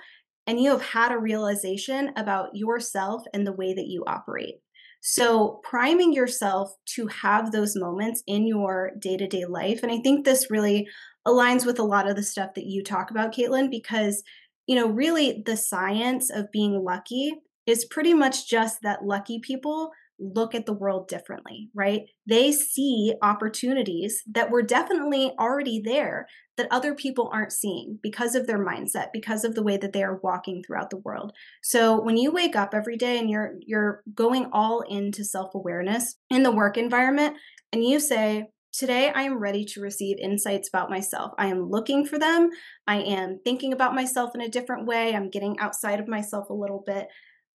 and you have had a realization about yourself and the way that you operate. So, priming yourself to have those moments in your day to day life. And I think this really aligns with a lot of the stuff that you talk about, Katelin, because, you know, really the science of being lucky is pretty much just that lucky people look at the world differently, right? They see opportunities that were definitely already there that other people aren't seeing because of their mindset, because of the way that they are walking throughout the world. So when you wake up every day and you're you're going all into self-awareness in the work environment and you say, Today, I am ready to receive insights about myself. I am looking for them. I am thinking about myself in a different way. I'm getting outside of myself a little bit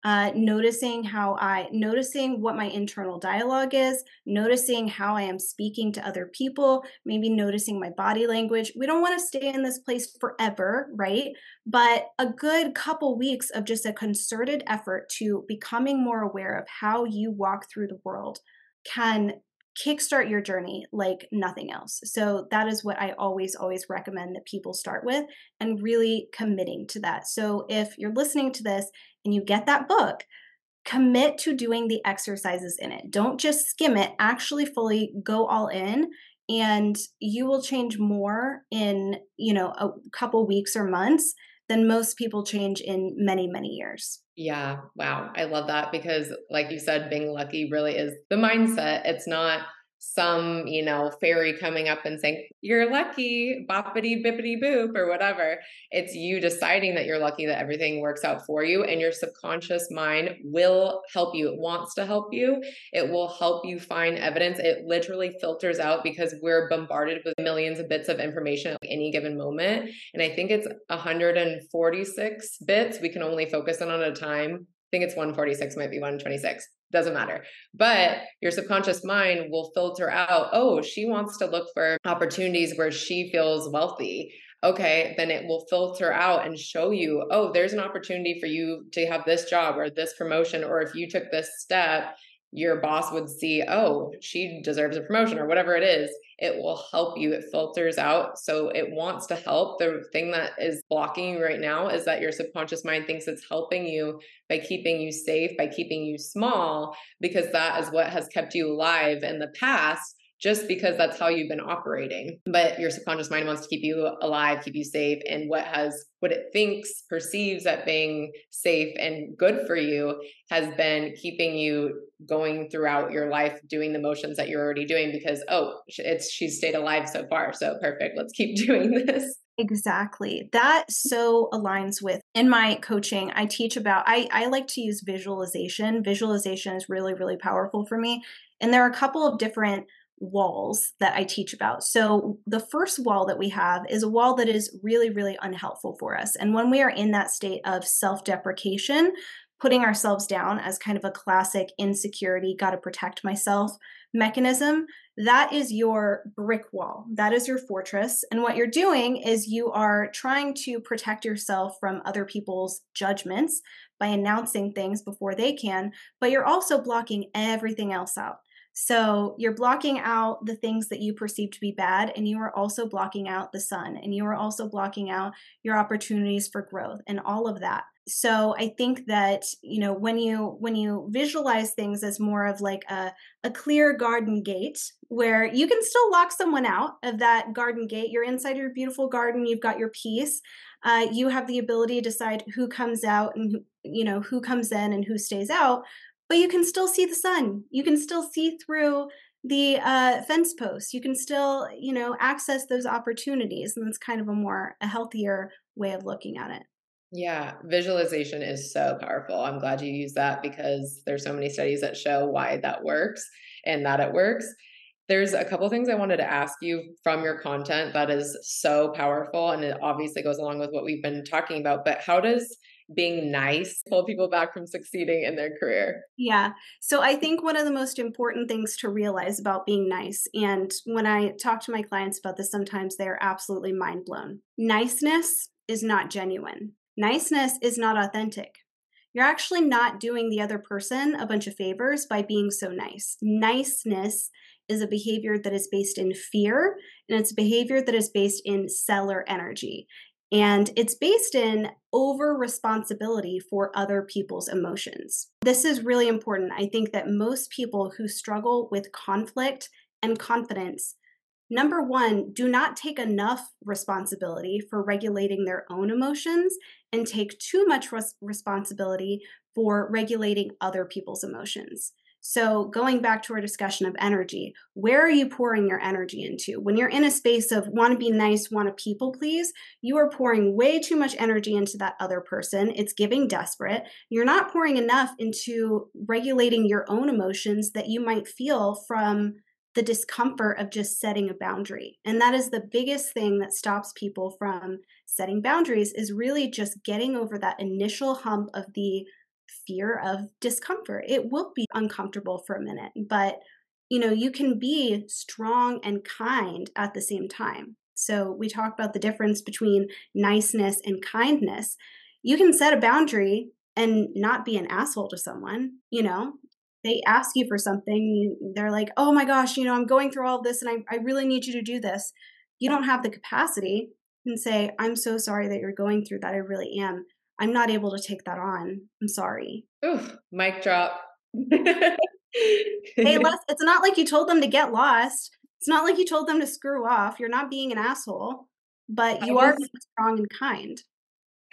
uh, noticing how I, noticing what my internal dialogue is, noticing how I am speaking to other people, maybe noticing my body language. We don't want to stay in this place forever, right? But a good couple weeks of just a concerted effort to becoming more aware of how you walk through the world can kickstart your journey like nothing else. So that is what I always, always recommend that people start with and really committing to that. So if you're listening to this and you get that book, commit to doing the exercises in it. Don't just skim it, actually fully go all in and you will change more in, you know, a couple weeks or months than most people change in many, many years. Yeah, wow. I love that because, like you said, being lucky really is the mindset. It's not some, you know, fairy coming up and saying, You're lucky, boppity bippity boop, or whatever. It's you deciding that you're lucky that everything works out for you, and your subconscious mind will help you. It wants to help you, it will help you find evidence. It literally filters out because we're bombarded with millions of bits of information at any given moment. And I think it's 146 bits we can only focus on at a time. I think it's 146, might be 126 doesn't matter. But your subconscious mind will filter out, oh, she wants to look for opportunities where she feels wealthy. Okay, then it will filter out and show you, oh, there's an opportunity for you to have this job or this promotion. Or if you took this step, your boss would see, oh, she deserves a promotion or whatever it is it will help you. It filters out. So it wants to help. The thing that is blocking you right now is that your subconscious mind thinks it's helping you by keeping you safe, by keeping you small, because that is what has kept you alive in the past just because that's how you've been operating. But your subconscious mind wants to keep you alive, keep you safe, and what has what it thinks perceives at being safe and good for you has been keeping you going throughout your life doing the motions that you're already doing because oh it's she's stayed alive so far so perfect let's keep doing this Exactly. That so aligns with in my coaching, I teach about I, I like to use visualization. Visualization is really, really powerful for me. And there are a couple of different walls that I teach about. So, the first wall that we have is a wall that is really, really unhelpful for us. And when we are in that state of self deprecation, putting ourselves down as kind of a classic insecurity, got to protect myself mechanism, that is your brick wall. That is your fortress. And what you're doing is you are trying to protect yourself from other people's judgments by announcing things before they can, but you're also blocking everything else out. So you're blocking out the things that you perceive to be bad, and you are also blocking out the sun, and you are also blocking out your opportunities for growth and all of that. So I think that you know when you when you visualize things as more of like a a clear garden gate where you can still lock someone out of that garden gate. You're inside your beautiful garden. You've got your peace. Uh, you have the ability to decide who comes out and who, you know who comes in and who stays out but you can still see the sun. You can still see through the uh, fence posts. You can still, you know, access those opportunities, and that's kind of a more a healthier way of looking at it. Yeah, visualization is so powerful. I'm glad you use that because there's so many studies that show why that works and that it works. There's a couple things I wanted to ask you from your content that is so powerful and it obviously goes along with what we've been talking about, but how does being nice pull people back from succeeding in their career? Yeah. So I think one of the most important things to realize about being nice, and when I talk to my clients about this, sometimes they're absolutely mind blown. Niceness is not genuine, niceness is not authentic. You're actually not doing the other person a bunch of favors by being so nice. Niceness is a behavior that is based in fear and it's a behavior that is based in seller energy. And it's based in over responsibility for other people's emotions. This is really important. I think that most people who struggle with conflict and confidence, number one, do not take enough responsibility for regulating their own emotions and take too much res- responsibility for regulating other people's emotions. So, going back to our discussion of energy, where are you pouring your energy into? When you're in a space of want to be nice, want to people please, you are pouring way too much energy into that other person. It's giving desperate. You're not pouring enough into regulating your own emotions that you might feel from the discomfort of just setting a boundary. And that is the biggest thing that stops people from setting boundaries is really just getting over that initial hump of the fear of discomfort. It will be uncomfortable for a minute, but you know, you can be strong and kind at the same time. So we talk about the difference between niceness and kindness. You can set a boundary and not be an asshole to someone, you know. They ask you for something, they're like, "Oh my gosh, you know, I'm going through all this and I I really need you to do this." You don't have the capacity and say, "I'm so sorry that you're going through that. I really am. I'm not able to take that on. I'm sorry." Ooh, mic drop. hey, Les, it's not like you told them to get lost. It's not like you told them to screw off. You're not being an asshole, but you are strong and kind.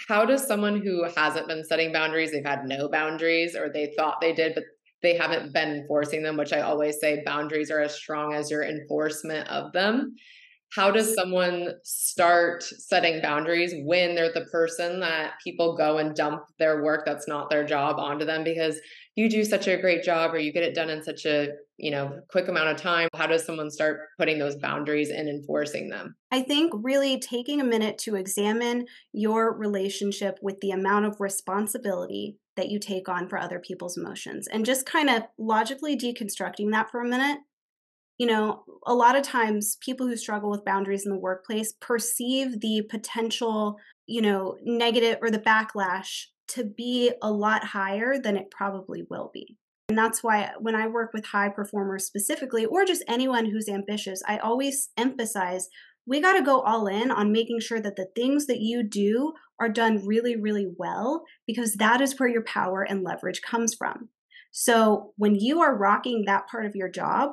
How does someone who hasn't been setting boundaries, they've had no boundaries, or they thought they did, but they haven't been enforcing them, which I always say boundaries are as strong as your enforcement of them. How does someone start setting boundaries when they're the person that people go and dump their work that's not their job onto them? Because you do such a great job or you get it done in such a you know quick amount of time. How does someone start putting those boundaries and enforcing them? I think really taking a minute to examine your relationship with the amount of responsibility that you take on for other people's emotions and just kind of logically deconstructing that for a minute you know a lot of times people who struggle with boundaries in the workplace perceive the potential you know negative or the backlash to be a lot higher than it probably will be. And that's why when I work with high performers specifically, or just anyone who's ambitious, I always emphasize we got to go all in on making sure that the things that you do are done really, really well, because that is where your power and leverage comes from. So when you are rocking that part of your job,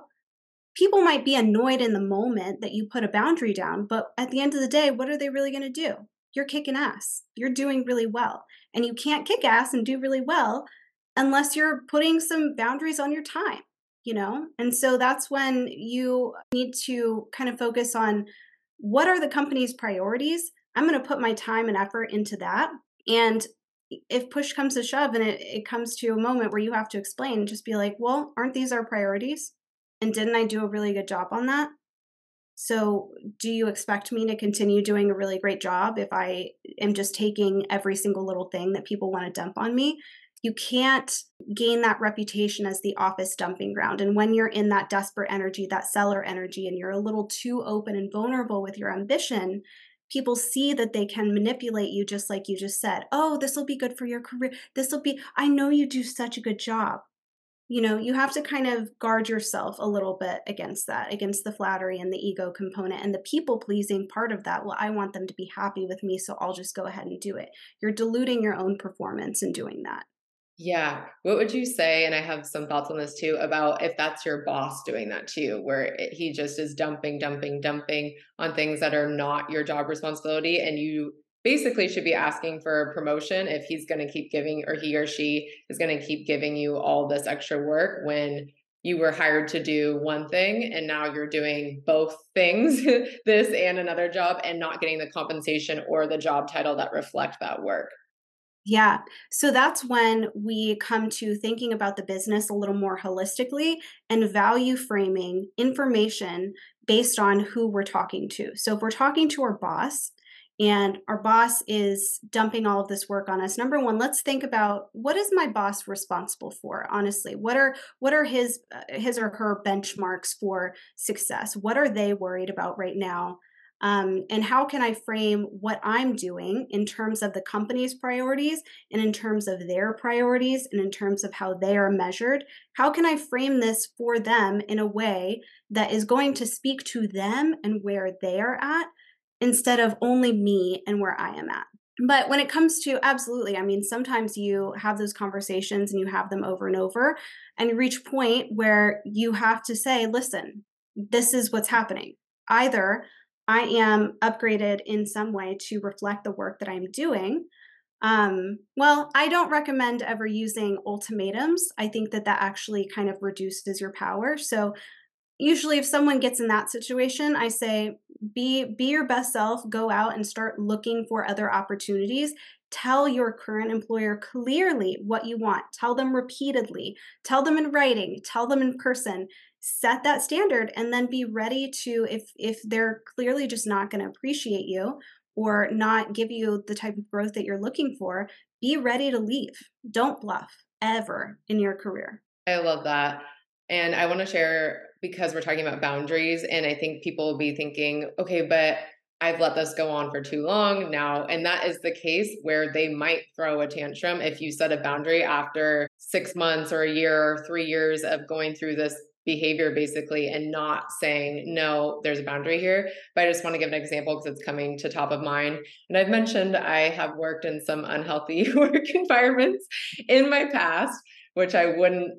people might be annoyed in the moment that you put a boundary down, but at the end of the day, what are they really going to do? You're kicking ass. You're doing really well. And you can't kick ass and do really well unless you're putting some boundaries on your time, you know? And so that's when you need to kind of focus on what are the company's priorities? I'm going to put my time and effort into that. And if push comes to shove and it, it comes to a moment where you have to explain, just be like, well, aren't these our priorities? And didn't I do a really good job on that? So, do you expect me to continue doing a really great job if I am just taking every single little thing that people want to dump on me? You can't gain that reputation as the office dumping ground. And when you're in that desperate energy, that seller energy, and you're a little too open and vulnerable with your ambition, people see that they can manipulate you just like you just said. Oh, this will be good for your career. This will be, I know you do such a good job you know, you have to kind of guard yourself a little bit against that, against the flattery and the ego component and the people pleasing part of that. Well, I want them to be happy with me, so I'll just go ahead and do it. You're diluting your own performance in doing that. Yeah. What would you say? And I have some thoughts on this too about if that's your boss doing that too, where he just is dumping, dumping, dumping on things that are not your job responsibility and you basically should be asking for a promotion if he's going to keep giving or he or she is going to keep giving you all this extra work when you were hired to do one thing and now you're doing both things this and another job and not getting the compensation or the job title that reflect that work yeah. So that's when we come to thinking about the business a little more holistically and value framing information based on who we're talking to. So if we're talking to our boss, and our boss is dumping all of this work on us. Number one let's think about what is my boss responsible for? Honestly what are what are his uh, his or her benchmarks for success? What are they worried about right now? Um, and how can i frame what i'm doing in terms of the company's priorities and in terms of their priorities and in terms of how they are measured? How can i frame this for them in a way that is going to speak to them and where they are at instead of only me and where I am at. But when it comes to absolutely, I mean, sometimes you have those conversations and you have them over and over, and you reach point where you have to say, listen, this is what's happening. Either I am upgraded in some way to reflect the work that I'm doing. Um, well, I don't recommend ever using ultimatums. I think that that actually kind of reduces your power. So usually if someone gets in that situation i say be be your best self go out and start looking for other opportunities Tell your current employer clearly what you want. Tell them repeatedly. Tell them in writing. Tell them in person. Set that standard and then be ready to if if they're clearly just not going to appreciate you or not give you the type of growth that you're looking for, be ready to leave. Don't bluff ever in your career. I love that. And I want to share because we're talking about boundaries and I think people will be thinking, okay, but I've let this go on for too long now. And that is the case where they might throw a tantrum if you set a boundary after six months or a year or three years of going through this behavior basically and not saying no there's a boundary here but i just want to give an example because it's coming to top of mind and i've mentioned i have worked in some unhealthy work environments in my past which i wouldn't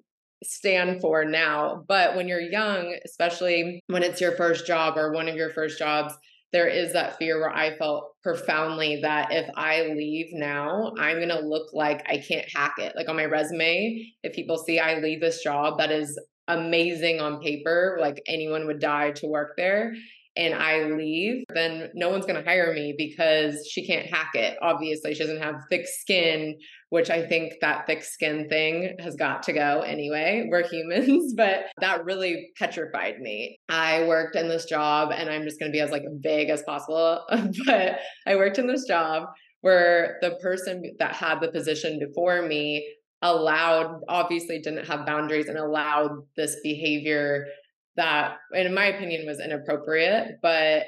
stand for now but when you're young especially when it's your first job or one of your first jobs there is that fear where I felt profoundly that if I leave now, I'm going to look like I can't hack it. Like on my resume, if people see I leave this job that is amazing on paper, like anyone would die to work there, and I leave, then no one's going to hire me because she can't hack it. Obviously, she doesn't have thick skin, which I think that thick skin thing has got to go anyway. We're humans, but that really petrified me. I worked in this job and I'm just going to be as like vague as possible, but I worked in this job where the person that had the position before me allowed obviously didn't have boundaries and allowed this behavior that in my opinion was inappropriate but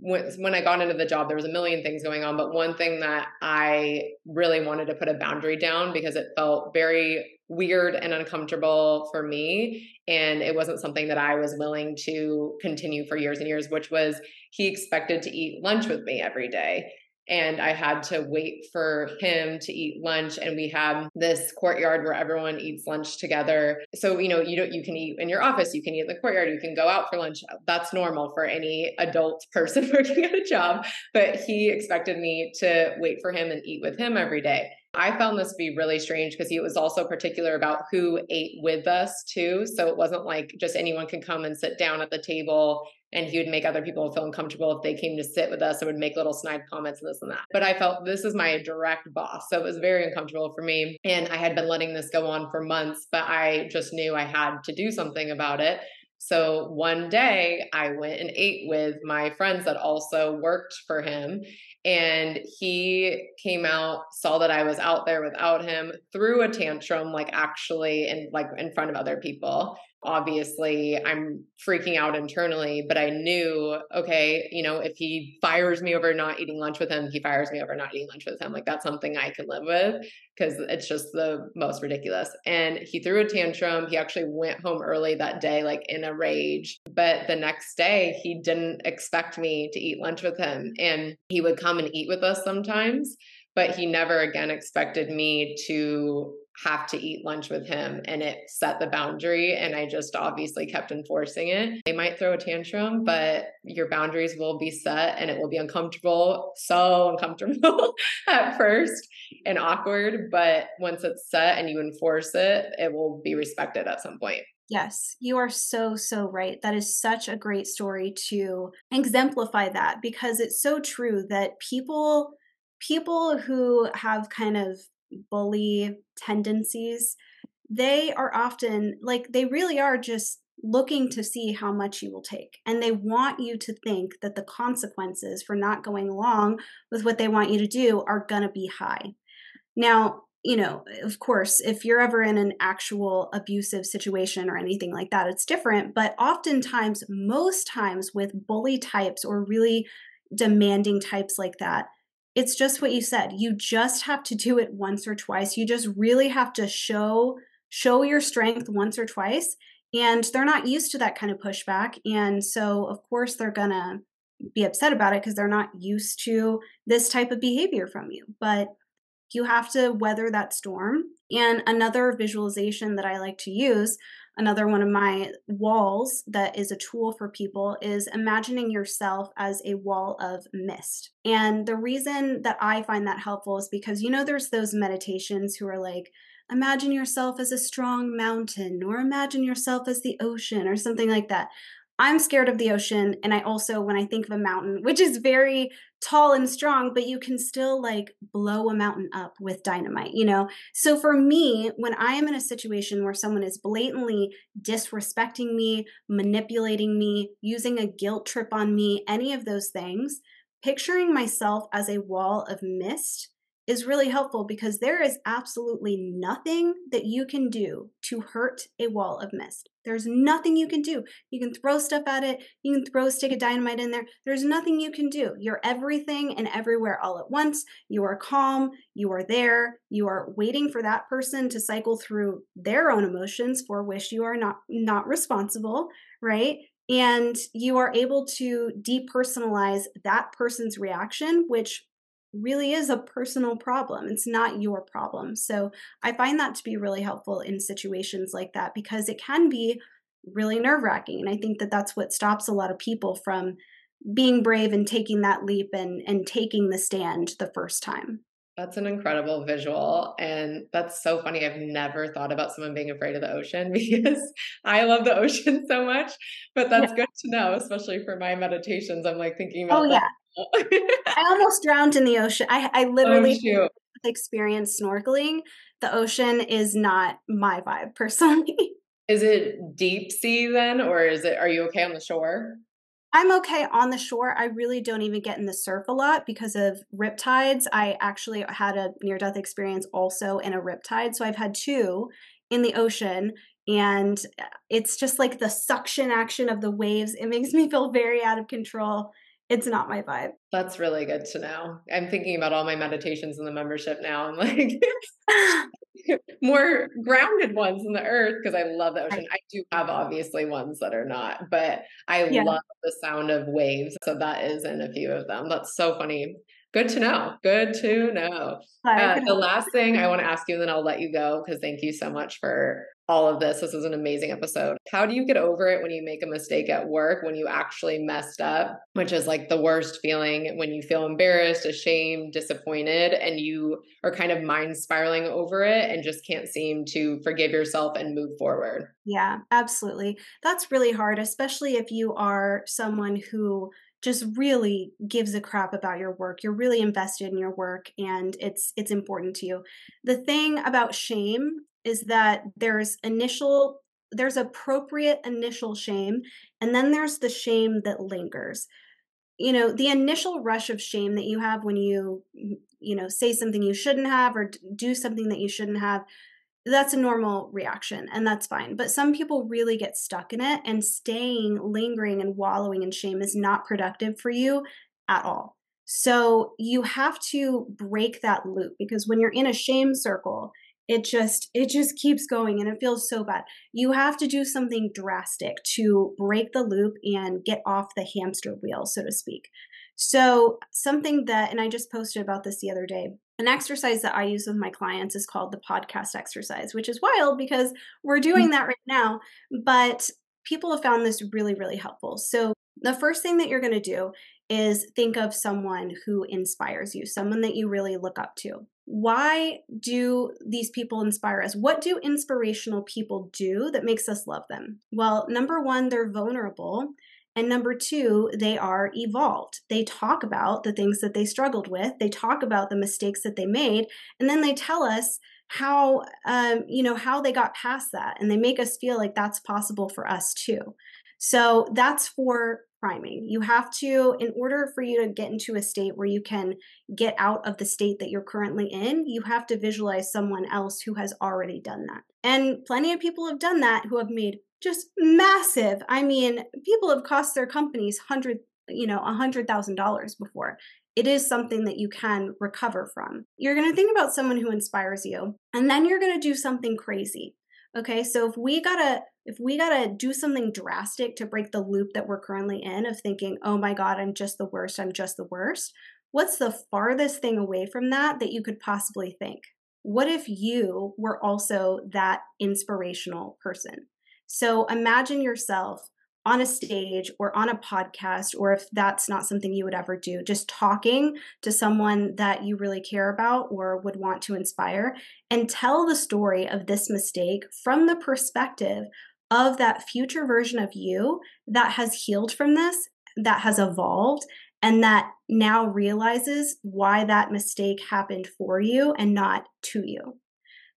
when, when i got into the job there was a million things going on but one thing that i really wanted to put a boundary down because it felt very weird and uncomfortable for me and it wasn't something that i was willing to continue for years and years which was he expected to eat lunch with me every day and I had to wait for him to eat lunch. And we have this courtyard where everyone eats lunch together. So, you know, you don't, you can eat in your office, you can eat in the courtyard, you can go out for lunch. That's normal for any adult person working at a job. But he expected me to wait for him and eat with him every day. I found this to be really strange because he was also particular about who ate with us too. So it wasn't like just anyone could come and sit down at the table and he would make other people feel uncomfortable if they came to sit with us and would make little snide comments and this and that. But I felt this is my direct boss. So it was very uncomfortable for me. And I had been letting this go on for months, but I just knew I had to do something about it. So one day I went and ate with my friends that also worked for him. And he came out, saw that I was out there without him, threw a tantrum, like actually in like in front of other people obviously I'm freaking out internally, but I knew, okay, you know, if he fires me over not eating lunch with him, he fires me over not eating lunch with him. Like that's something I can live with because it's just the most ridiculous. And he threw a tantrum. He actually went home early that day, like in a rage. But the next day, he didn't expect me to eat lunch with him. And he would come and eat with us sometimes, but he never again expected me to have to eat lunch with him and it set the boundary and I just obviously kept enforcing it. They might throw a tantrum, but your boundaries will be set and it will be uncomfortable, so uncomfortable at first and awkward, but once it's set and you enforce it, it will be respected at some point. Yes, you are so, so right. That is such a great story to exemplify that because it's so true that people people who have kind of bully tendencies, they are often like they really are just looking to see how much you will take. And they want you to think that the consequences for not going along with what they want you to do are going to be high. Now, you know, of course, if you're ever in an actual abusive situation or anything like that, it's different. But oftentimes, most times with bully types or really demanding types like that, it's just what you said. You just have to do it once or twice. You just really have to show show your strength once or twice and they're not used to that kind of pushback and so of course they're going to be upset about it because they're not used to this type of behavior from you. But you have to weather that storm. And another visualization that I like to use Another one of my walls that is a tool for people is imagining yourself as a wall of mist. And the reason that I find that helpful is because you know, there's those meditations who are like, imagine yourself as a strong mountain, or imagine yourself as the ocean, or something like that. I'm scared of the ocean. And I also, when I think of a mountain, which is very tall and strong, but you can still like blow a mountain up with dynamite, you know? So for me, when I am in a situation where someone is blatantly disrespecting me, manipulating me, using a guilt trip on me, any of those things, picturing myself as a wall of mist is really helpful because there is absolutely nothing that you can do to hurt a wall of mist. There's nothing you can do. You can throw stuff at it, you can throw a stick of dynamite in there. There's nothing you can do. You're everything and everywhere all at once. You are calm, you are there, you are waiting for that person to cycle through their own emotions for which you are not not responsible, right? And you are able to depersonalize that person's reaction, which really is a personal problem. It's not your problem. So I find that to be really helpful in situations like that because it can be really nerve wracking. And I think that that's what stops a lot of people from being brave and taking that leap and, and taking the stand the first time. That's an incredible visual. And that's so funny. I've never thought about someone being afraid of the ocean because I love the ocean so much. But that's yeah. good to know, especially for my meditations. I'm like thinking oh, about Oh, yeah. I almost drowned in the ocean. I, I literally oh, experienced snorkeling. The ocean is not my vibe personally. Is it deep sea then, or is it? Are you okay on the shore? I'm okay on the shore. I really don't even get in the surf a lot because of riptides. I actually had a near death experience also in a riptide. So I've had two in the ocean and uh, it's just like the suction action of the waves. It makes me feel very out of control. It's not my vibe. That's really good to know. I'm thinking about all my meditations in the membership now I'm like more grounded ones in the earth because I love the ocean. I do have obviously ones that are not, but I yeah. love the sound of waves. So that is in a few of them. That's so funny. Good to know. Good to know. Uh, the last thing I want to ask you, and then I'll let you go because thank you so much for all of this. This was an amazing episode. How do you get over it when you make a mistake at work, when you actually messed up, which is like the worst feeling when you feel embarrassed, ashamed, disappointed, and you are kind of mind spiraling over it and just can't seem to forgive yourself and move forward? Yeah, absolutely. That's really hard, especially if you are someone who just really gives a crap about your work. You're really invested in your work and it's it's important to you. The thing about shame is that there's initial there's appropriate initial shame and then there's the shame that lingers. You know, the initial rush of shame that you have when you you know say something you shouldn't have or do something that you shouldn't have that's a normal reaction and that's fine. But some people really get stuck in it, and staying, lingering, and wallowing in shame is not productive for you at all. So you have to break that loop because when you're in a shame circle, it just it just keeps going and it feels so bad you have to do something drastic to break the loop and get off the hamster wheel so to speak so something that and i just posted about this the other day an exercise that I use with my clients is called the podcast exercise, which is wild because we're doing mm. that right now. But people have found this really, really helpful. So, the first thing that you're going to do is think of someone who inspires you, someone that you really look up to. Why do these people inspire us? What do inspirational people do that makes us love them? Well, number one, they're vulnerable and number two, they are evolved. They talk about the things that they struggled with, they talk about the mistakes that they made, and then they tell us how um, you know how they got past that. And they make us feel like that's possible for us too. So that's for priming you have to in order for you to get into a state where you can get out of the state that you're currently in you have to visualize someone else who has already done that and plenty of people have done that who have made just massive. I mean, people have cost their companies hundred, you know, a hundred thousand dollars before. It is something that you can recover from. You're going to think about someone who inspires you, and then you're going to do something crazy. Okay, so if we gotta if we gotta do something drastic to break the loop that we're currently in of thinking, oh my god, I'm just the worst, I'm just the worst. What's the farthest thing away from that that you could possibly think? What if you were also that inspirational person? So imagine yourself on a stage or on a podcast, or if that's not something you would ever do, just talking to someone that you really care about or would want to inspire, and tell the story of this mistake from the perspective of that future version of you that has healed from this, that has evolved, and that now realizes why that mistake happened for you and not to you.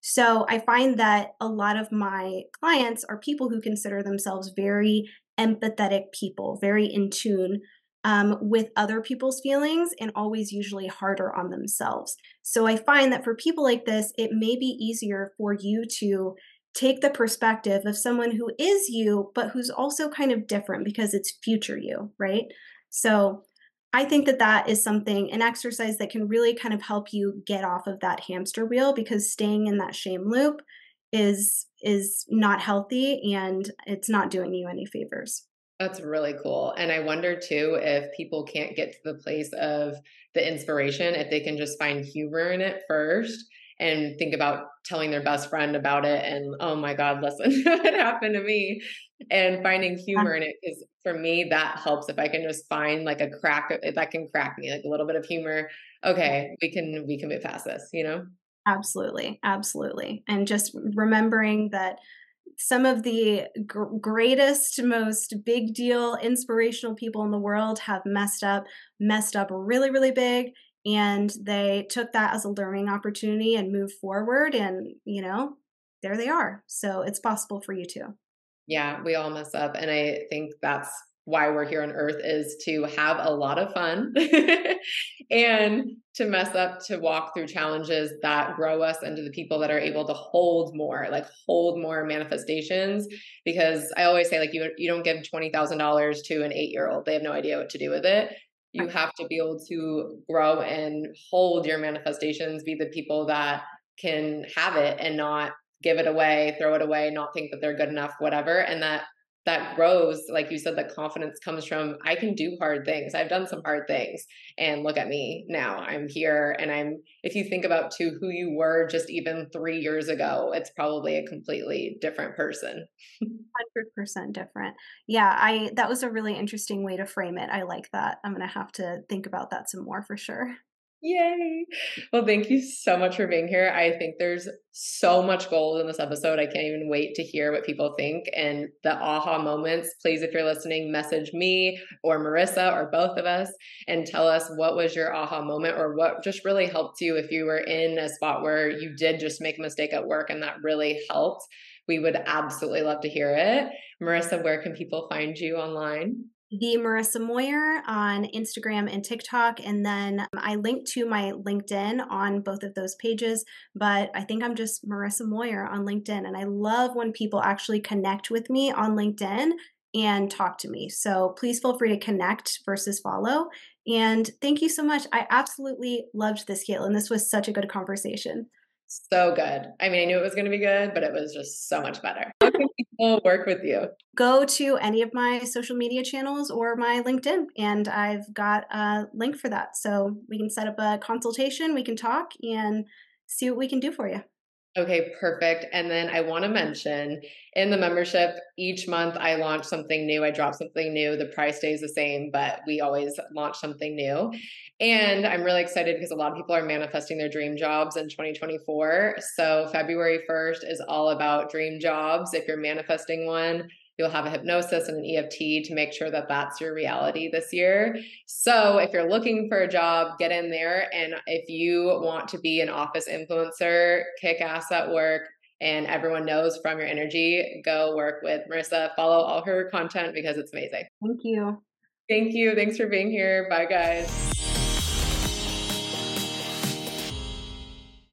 So I find that a lot of my clients are people who consider themselves very empathetic people, very in tune um, with other people's feelings and always usually harder on themselves. So I find that for people like this, it may be easier for you to take the perspective of someone who is you, but who's also kind of different because it's future you, right? So I think that that is something, an exercise that can really kind of help you get off of that hamster wheel because staying in that shame loop is is not healthy and it's not doing you any favors. That's really cool. And I wonder too if people can't get to the place of the inspiration, if they can just find humor in it first and think about telling their best friend about it and, oh my God, listen, what happened to me? And finding uh-huh. humor in it is for me, that helps if I can just find like a crack, eh, that can crack me, like a little bit of humor. Okay, we can, we can move past this, you know? Absolutely. Absolutely. And just remembering that some of the gr- greatest, most big deal, inspirational people in the world have messed up, messed up really, really big. And they took that as a learning opportunity and moved forward. And, you know, there they are. So it's possible for you too. Yeah, we all mess up. And I think that's why we're here on earth is to have a lot of fun and to mess up to walk through challenges that grow us into the people that are able to hold more like hold more manifestations because i always say like you you don't give $20000 to an 8 year old they have no idea what to do with it you have to be able to grow and hold your manifestations be the people that can have it and not give it away throw it away not think that they're good enough whatever and that that grows like you said the confidence comes from i can do hard things. I've done some hard things. And look at me now. I'm here. And i'm if you think about too who you were just even three years ago it's probably a completely different person. 100% different. Yeah i that was a really interesting way to frame it. I like that. I'm gonna have to think about that some more for sure Yay. Well, thank you so much for being here. I think there's so much gold in this episode. I can't even wait to hear what people think and the aha moments. Please, if you're listening, message me or Marissa or both of us and tell us what was your aha moment or what just really helped you if you were in a spot where you did just make a mistake at work and that really helped. We would absolutely love to hear it. Marissa, where can people find you online? The Marissa Moyer on Instagram and TikTok. And then um, I link to my LinkedIn on both of those pages. But I think I'm just Marissa Moyer on LinkedIn. And I love when people actually connect with me on LinkedIn and talk to me. So please feel free to connect versus follow. And thank you so much. I absolutely loved this, Katelin. This was such a good conversation. So good. I mean, I knew it was going to be good, but it was just so much better. How can people work with you? Go to any of my social media channels or my LinkedIn, and I've got a link for that. So we can set up a consultation, we can talk, and see what we can do for you. Okay, perfect. And then I want to mention in the membership, each month I launch something new. I drop something new. The price stays the same, but we always launch something new. And I'm really excited because a lot of people are manifesting their dream jobs in 2024. So February 1st is all about dream jobs. If you're manifesting one, You'll have a hypnosis and an EFT to make sure that that's your reality this year. So, if you're looking for a job, get in there. And if you want to be an office influencer, kick ass at work, and everyone knows from your energy, go work with Marissa. Follow all her content because it's amazing. Thank you. Thank you. Thanks for being here. Bye, guys.